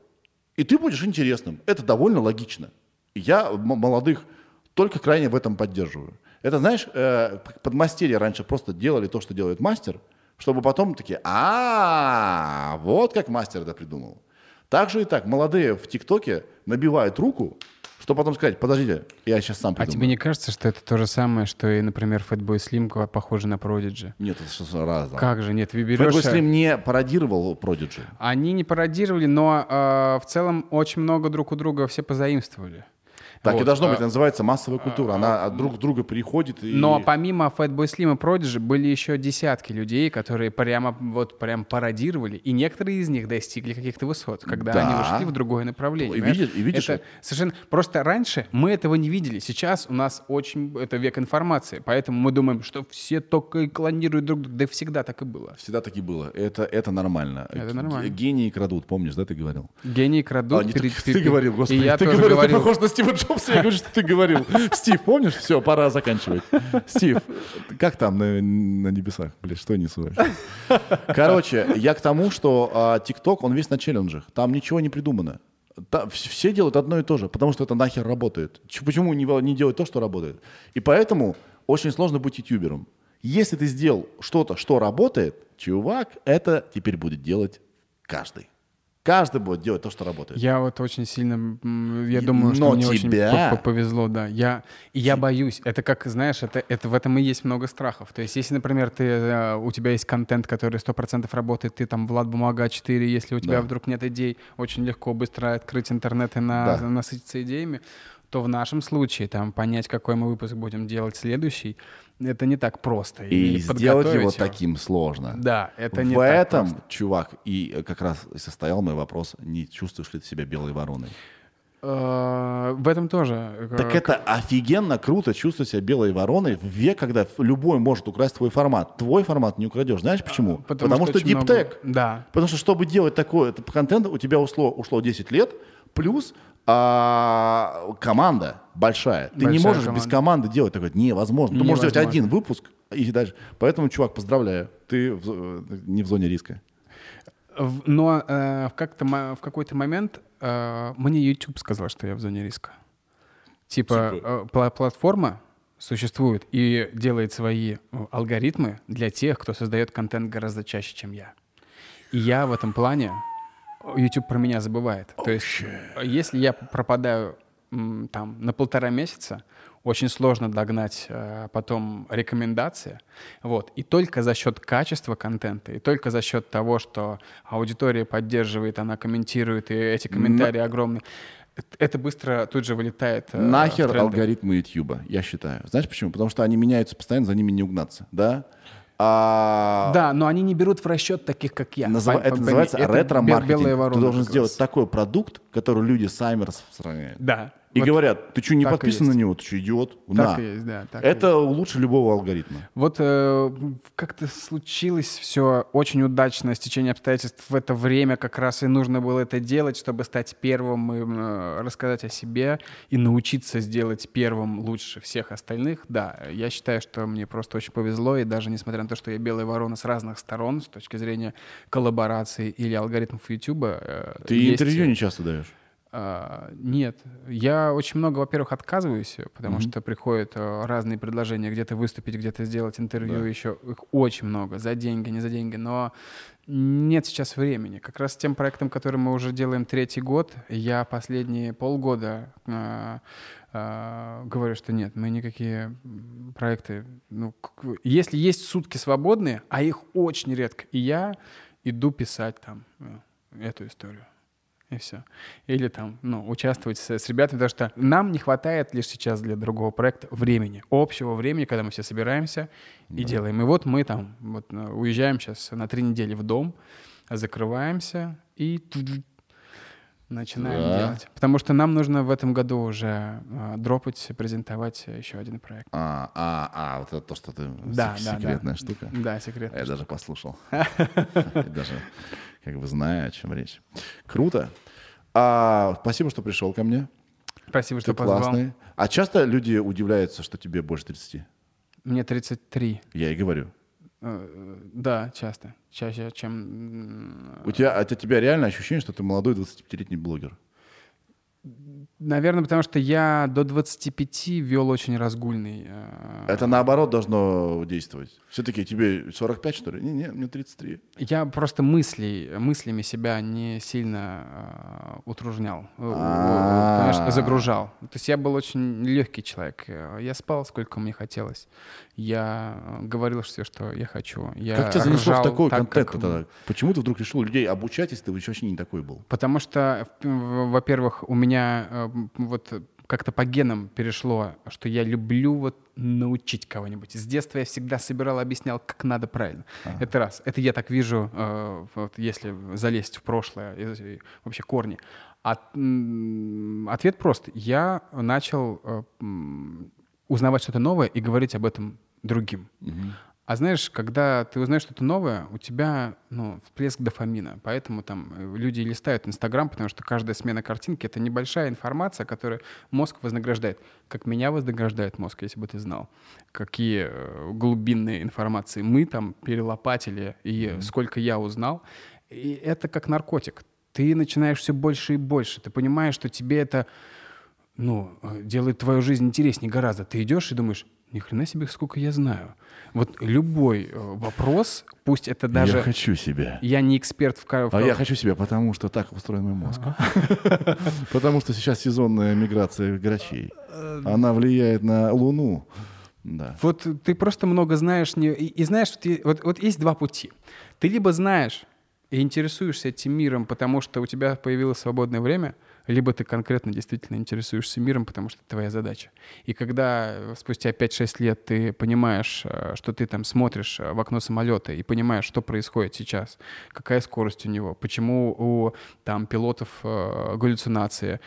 И ты будешь интересным. Это довольно логично. Я молодых только крайне в этом поддерживаю. Это, знаешь, э, подмастерья раньше просто делали то, что делает мастер, чтобы потом такие, а, вот как мастер это придумал. Так же и так, молодые в ТикТоке набивают руку, чтобы потом сказать, подождите, я сейчас сам А придумаю. тебе не кажется, что это то же самое, что и, например, Fatboy Slim похоже на Prodigy? Нет, это что-то разное. Как же, нет, вы Fatboy берешь... Slim не пародировал Prodigy. Они не пародировали, но э, в целом очень много друг у друга все позаимствовали. Так и Вот, должно а- быть, это называется массовая культура. Она от друг друга переходит. И... Но помимо Fatboy Slim и Prodigy были еще десятки людей, которые прямо вот прям пародировали, и некоторые из них достигли каких-то высот, когда Да. они вышли в другое направление. И видишь- и видишь это совершенно просто раньше мы этого не видели, сейчас у нас очень это век информации, поэтому мы думаем, что все только и клонируют друг друга, да всегда так и было. Всегда таки было. Это, это нормально. Это нормально. Гении крадут, помнишь, да, ты говорил? Гении крадут. А, не, пере- ты, пере- ты говорил, господи. И я ты тоже говорил, говорил. ты похож на Стива Джобса, я говорю, что ты говорил. Стив, помнишь? Все, пора заканчивать. Стив, как там на, на небесах? Блин, что несу вообще? Короче, я к тому, что а, ТикТок, он весь на челленджах. Там ничего не придумано. Та- вс- все делают одно и то же, потому что это нахер работает. Ч- Почему не, не делать то, что работает? И поэтому очень сложно быть ютубером. Если ты сделал что-то, что работает, чувак, это теперь будет делать каждый. Каждый будет делать то, что работает. Я вот очень сильно, я думаю, что но мне очень тебя- по- повезло, да. Я, я боюсь. Это как, знаешь, это, это в этом и есть много страхов. То есть, если, например, ты, э, у тебя есть контент, который 100% работает, ты там Влад Бумага 4, если у тебя Да. вдруг нет идей, очень легко быстро открыть интернет и на, Да. насытиться идеями, то в нашем случае там понять, какой мы выпуск будем делать следующий, это не так просто. И сделать подготовить его таким сложно. Да, это не В так этом, просто. чувак, и э, как раз и состоял мой вопрос, не чувствуешь ли ты себя белой вороной? Э, В этом тоже. э, Так это офигенно круто чувствовать себя белой вороной в век, когда любой может украсть твой формат. Твой формат не украдешь. Знаешь почему? Потому, что, очень много- диптек. Да. Потому что, чтобы делать такой это контент, у тебя ушло, ушло 10 лет, плюс а, команда большая. Ты не Большая можешь без команда. команды делать такое. Невозможно. Ты можешь сделать один выпуск и дальше. Поэтому, чувак, поздравляю. Ты в э, не в зоне риска. Но э, в, как-то, в какой-то момент э, мне YouTube сказал, что я в зоне риска. Типа, Типа? э, пла- платформа существует и делает свои э, алгоритмы для тех, кто создает контент гораздо чаще, чем я. И я в этом плане YouTube про меня забывает. То есть, если я пропадаю там на полтора месяца, очень сложно догнать э, потом рекомендации. Вот. И только за счет качества контента, и только за счет того, что аудитория поддерживает, она комментирует, и эти комментарии огромные, э- это быстро тут же вылетает. э, Нахер алгоритмы YouTube, я считаю. Знаешь почему? Потому что они меняются постоянно, за ними не угнаться, да? А Да, но они не берут в расчет таких, как я. Пон- это называется ретро-маркетинг. Ты должен сделать такой продукт, который люди сами распространяют. Да. И Вот говорят, ты что, не подписан есть. на него? Ты что, идиот? Так На. есть, да. так Это лучше любого алгоритма. Вот э, как-то случилось все очень удачно, стечение обстоятельств в это время как раз и нужно было это делать, чтобы стать первым и э, рассказать о себе и научиться сделать первым лучше всех остальных. Да, я считаю, что мне просто очень повезло, и даже несмотря на то, что я белая ворона с разных сторон, с точки зрения коллаборации или алгоритмов YouTube. э, Ты есть- интервью не часто даешь. А, Нет, я очень много, во-первых, отказываюсь, потому что приходят э, разные предложения где-то выступить, где-то сделать интервью, Да. еще их очень много, за деньги, не за деньги, но нет сейчас времени. Как раз с тем проектом, который мы уже делаем третий год, я последние полгода э, э, говорю, что нет, мы никакие проекты, ну, если есть сутки свободные, а их очень редко, и я иду писать там э, эту историю. И все. Или там, ну, участвовать с, с ребятами, потому что нам не хватает лишь сейчас для другого проекта времени, общего времени, когда мы все собираемся и делаем. И вот мы там вот, э, уезжаем сейчас на три недели в дом, закрываемся и начинаем Да. делать. Потому что нам нужно в этом году уже э, дропать, презентовать еще один проект. А, а, а, вот это то, что ты... Да, сек- да, Секретная да. штука. Да, секрет. Я даже послушал. Даже как бы знаю, о чем речь. Круто. А, спасибо, что пришел ко мне. Спасибо, что Ты позвал. классный. А часто люди удивляются, что тебе больше 30? Мне 33. Я и говорю. Э, Да, часто. Чаще, чем... У тебя, от тебя реально ощущение, что ты молодой 25-летний блогер. Наверное, потому что я до 25 вел очень разгульный. э, Это наоборот должно действовать. Все-таки тебе 45, что ли? Не, не, мне 33. Я просто мыслей, мыслями себя не сильно э, утружнял, э, э, конечно, загружал. То есть я был очень легкий человек. Я спал, сколько мне хотелось. Я говорил все, что я хочу. Я как тебя занесло в такой так, контент как- тогда? Почему ты вдруг решил людей обучать, если ты вообще не такой был? Потому что, во-первых, у меня э, м, вот как-то по генам перешло, что я люблю вот научить кого-нибудь. С детства я всегда собирал, объяснял, как надо правильно. Это раз. Это я так вижу, э, вот если залезть в прошлое, и- и вообще корни. М, ответ прост. Я начал э, узнавать что-то новое и говорить об этом другим. А знаешь, когда ты узнаешь что-то новое, у тебя ну, всплеск дофамина. Поэтому там э, люди листают Инстаграм, потому что каждая смена картинки — это небольшая информация, которую мозг вознаграждает. Как меня вознаграждает мозг, если бы ты знал. Какие э, глубинные информации мы там перелопатили и сколько я узнал. И это как наркотик. Ты начинаешь все больше и больше. Ты понимаешь, что тебе это ну, э, делает твою жизнь интереснее гораздо. Ты идешь и думаешь, ни хрена себе, сколько я знаю. Вот любой э, вопрос, пусть это даже... Я хочу себя. Я не эксперт в... в А я хочу себя, потому что так устроен мой мозг. Потому что сейчас сезонная миграция грачей. Она влияет на Луну. Да. Вот ты просто много знаешь, не... и, и знаешь, ты- вот, вот есть два пути. Ты либо знаешь и интересуешься этим миром, потому что у тебя появилось свободное время, либо ты конкретно действительно интересуешься миром, потому что это твоя задача. И когда э, спустя 5-6 лет ты понимаешь, э, что ты там смотришь э, в окно самолета и понимаешь, что происходит сейчас, какая скорость у него, почему у там пилотов галлюцинации,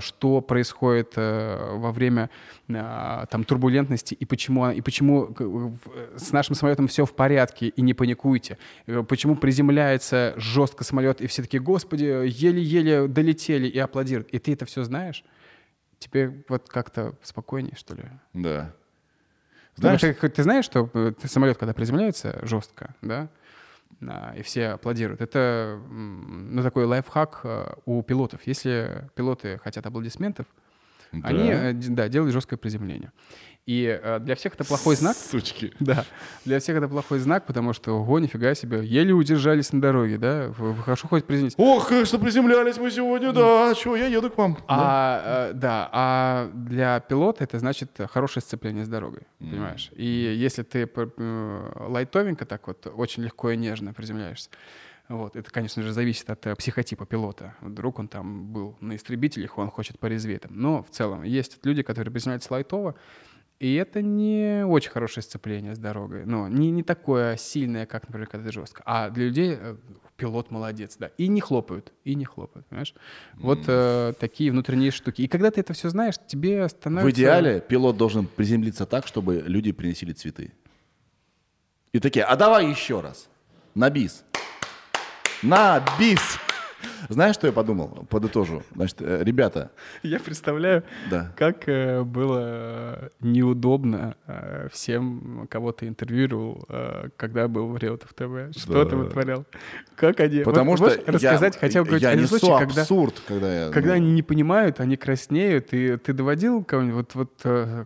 что происходит во время там турбулентности и почему и почему с нашим самолетом все в порядке и не паникуйте, почему приземляется жестко самолет и все такие, господи, еле-еле долетели и аплодируют, и ты это все знаешь, тебе вот как-то спокойнее что ли? Да. Знаешь, Знаешь, ты, ты знаешь, что э, ты- самолет, когда приземляется жестко, да, а, и все аплодируют, это ну, такой лайфхак э, у пилотов. Если пилоты хотят аплодисментов, Они, э, да, делают жесткое приземление. И э, для всех это плохой знак. Сучки. Да, для всех это плохой знак, потому что, ого, нифига себе, еле удержались на дороге, да? Вы, вы хорошо хоть приземлились. Ох, что приземлялись мы сегодня, да. Чего, я еду к вам. Да. А, э, да, а для пилота это значит хорошее сцепление с дорогой, понимаешь? И если ты лайтовенько так вот, очень легко и нежно приземляешься, вот, это, конечно же, зависит от э, психотипа пилота. Вдруг он там был на истребителях, он хочет порезветь. там. Но в целом есть люди, которые приземляются лайтово, и это не очень хорошее сцепление с дорогой. Ну, не, не такое сильное, как, например, когда это жестко. А для людей э, пилот молодец, да. И не хлопают, и не хлопают, понимаешь? Вот э, такие внутренние штуки. И когда ты это все знаешь, тебе становится... В идеале пилот должен приземлиться так, чтобы люди приносили цветы. И такие, а давай еще раз. На бис. На бис. Знаешь, что я подумал? Подытожу. Значит, э, ребята, Я представляю, да. как э, было э, неудобно всем, кого ты интервьюировал, когда был в Реутов ТВ. Что Да. ты вытворял? Как они... Потому Вот что рассказать я, хотя бы я несу случай, когда... абсурд, когда я... Когда ну, они не понимают, они краснеют, и ты доводил кого-нибудь, вот, вот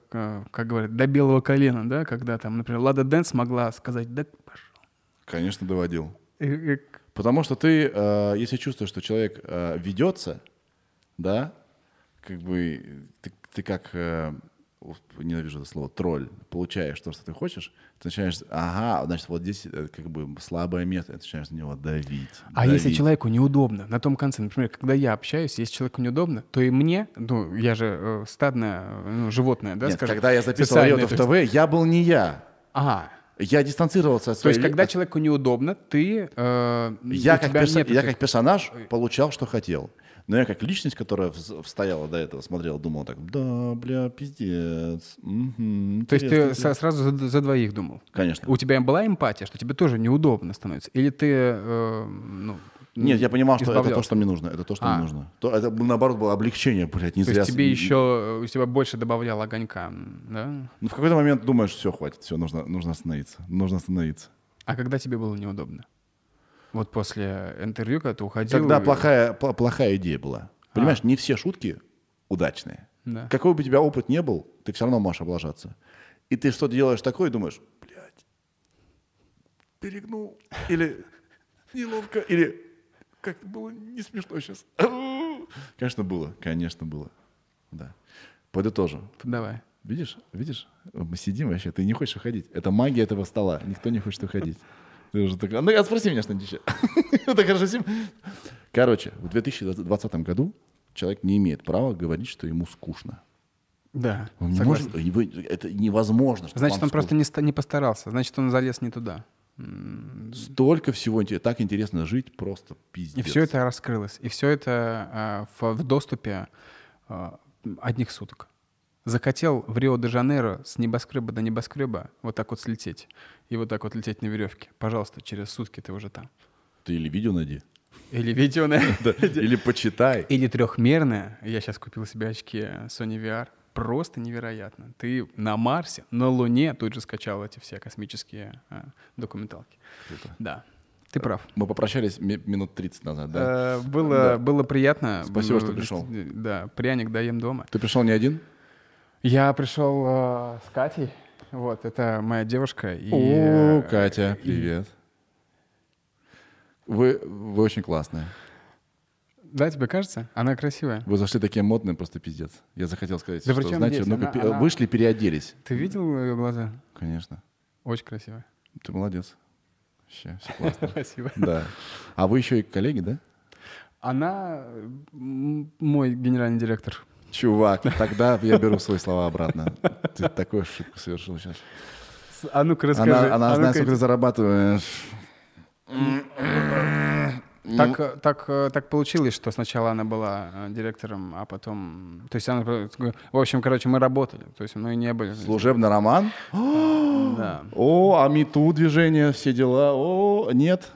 как говорят, до белого колена, да, когда там, например, Лада Дэнс могла сказать, да пошел. Конечно, доводил. И- и Потому что ты, э, если чувствуешь, что человек э, ведется, да, как бы ты, ты как, э, ненавижу это слово, тролль, получаешь то, что ты хочешь, ты начинаешь, ага, значит, вот здесь э, как бы слабое место, ты начинаешь на него давить. А если давить. человеку неудобно, на том конце, например, когда я общаюсь, если человеку неудобно, то и мне, ну, я же э, стадное э, ну, животное, да, Нет, скажем. когда я записывал Риотов ТВ, я был не я. Ага. Я дистанцировался от То своей... есть, когда человеку неудобно, ты... э, я, как перса- нет я как персонаж получал, что хотел. Но я как личность, которая стояла до этого, смотрела, думала так, да, бля, пиздец. мгм, То есть ты со- сразу за, за двоих думал? Конечно. У тебя была эмпатия, что тебе тоже неудобно становится? Или ты, э, ну... Нет, я понимал, что это то, что мне нужно. Это то, что А. мне нужно. То, это, наоборот, было облегчение, блядь, не То зря. есть тебе еще, у тебя больше добавляло огонька, да? Ну, в какой-то момент думаешь, все, хватит, все, нужно, нужно остановиться. Нужно остановиться. А когда тебе было неудобно? Вот после интервью, когда ты уходил... Когда и- плохая, плохая идея была. Понимаешь, не все шутки удачные. Да. Какой бы у тебя опыт не был, ты все равно можешь облажаться. И ты что-то делаешь такое и думаешь, блядь, перегнул. Или неловко, или как-то было не смешно сейчас. Конечно, было, конечно, было. Да. Подытожу. Давай. Видишь, видишь, мы сидим вообще, ты не хочешь уходить. Это магия этого стола, никто не хочет уходить. Ты уже такой, ну, а спроси меня что-нибудь еще. Так хорошо сидим. Короче, в 2020 году человек не имеет права говорить, что ему скучно. Да, Он не может, это невозможно. Значит, он просто скучно. не, ста- не постарался. Значит, он залез не туда. Столько всего, инте- так интересно жить, просто И пиздец. все это раскрылось. И все это а, в, в доступе а, одних суток. Захотел в Рио-де-Жанейро с небоскреба до небоскреба вот так вот слететь. И вот так вот лететь на веревке. Пожалуйста, через сутки ты уже там. Ты или видео найди, Или видео на... да, или почитай. Или трехмерное. Я сейчас купил себе очки Sony VR. Просто невероятно. Ты на Марсе, на Луне тут же скачал эти все космические а, документалки. Круто. Да, ты прав. Мы попрощались ми- минут 30 назад, да? Э, Было, Да. было приятно. Спасибо, что М, пришел. дес- Да, пряник даем дома. Ты пришел не один? Я пришел э, с Катей. Вот, это моя девушка. И, О, э, Катя, и- привет. Вы, вы очень классная. Да, тебе кажется? Она красивая. Вы зашли такие модные, просто пиздец. Я захотел сказать, Да что, знаете, здесь? ну-ка, Она- она- вышли, переоделись. Ты видел ее глаза? Конечно. Очень красивая. Ты молодец. Вообще, все классно. Спасибо. Да. А вы еще и коллеги, да? Она мой генеральный директор. Чувак, тогда я беру свои слова обратно. Ты такую ошибку совершил сейчас. А ну-ка расскажи. Она, она а знает, ну-ка, сколько ты зарабатываешь. Так, э, так, э, так получилось, что сначала она была э, директором, а потом... То есть она... э, В общем, короче, мы работали. То есть мы не были... Служебный роман? Да. О, а МИТУ движение, все дела. О, нет.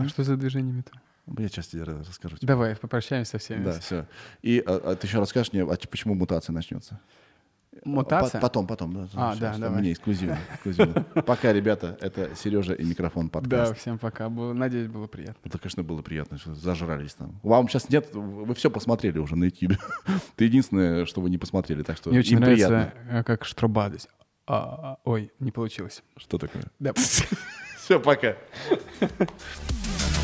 А что за движение мета? Я сейчас тебе расскажу. тебе. Давай, попрощаемся со всеми. Да, все. И а, а ты еще расскажешь мне, а почему мутация начнется? Мутация? По- Потом, потом. Да, А, Сейчас, да, давай. Мне эксклюзивно. эксклюзивно. Пока, ребята, это Сережа и микрофон Да, подкаст. всем пока. Было- Надеюсь, было приятно. Это, конечно, было приятно, что зажрались там. Вам сейчас нет, вы все посмотрели уже на YouTube. Это единственное, что вы не посмотрели, так что Мне очень нравится, приятно. э, как Штробадус. А, ой, не получилось. Что такое? Да. Все, пока.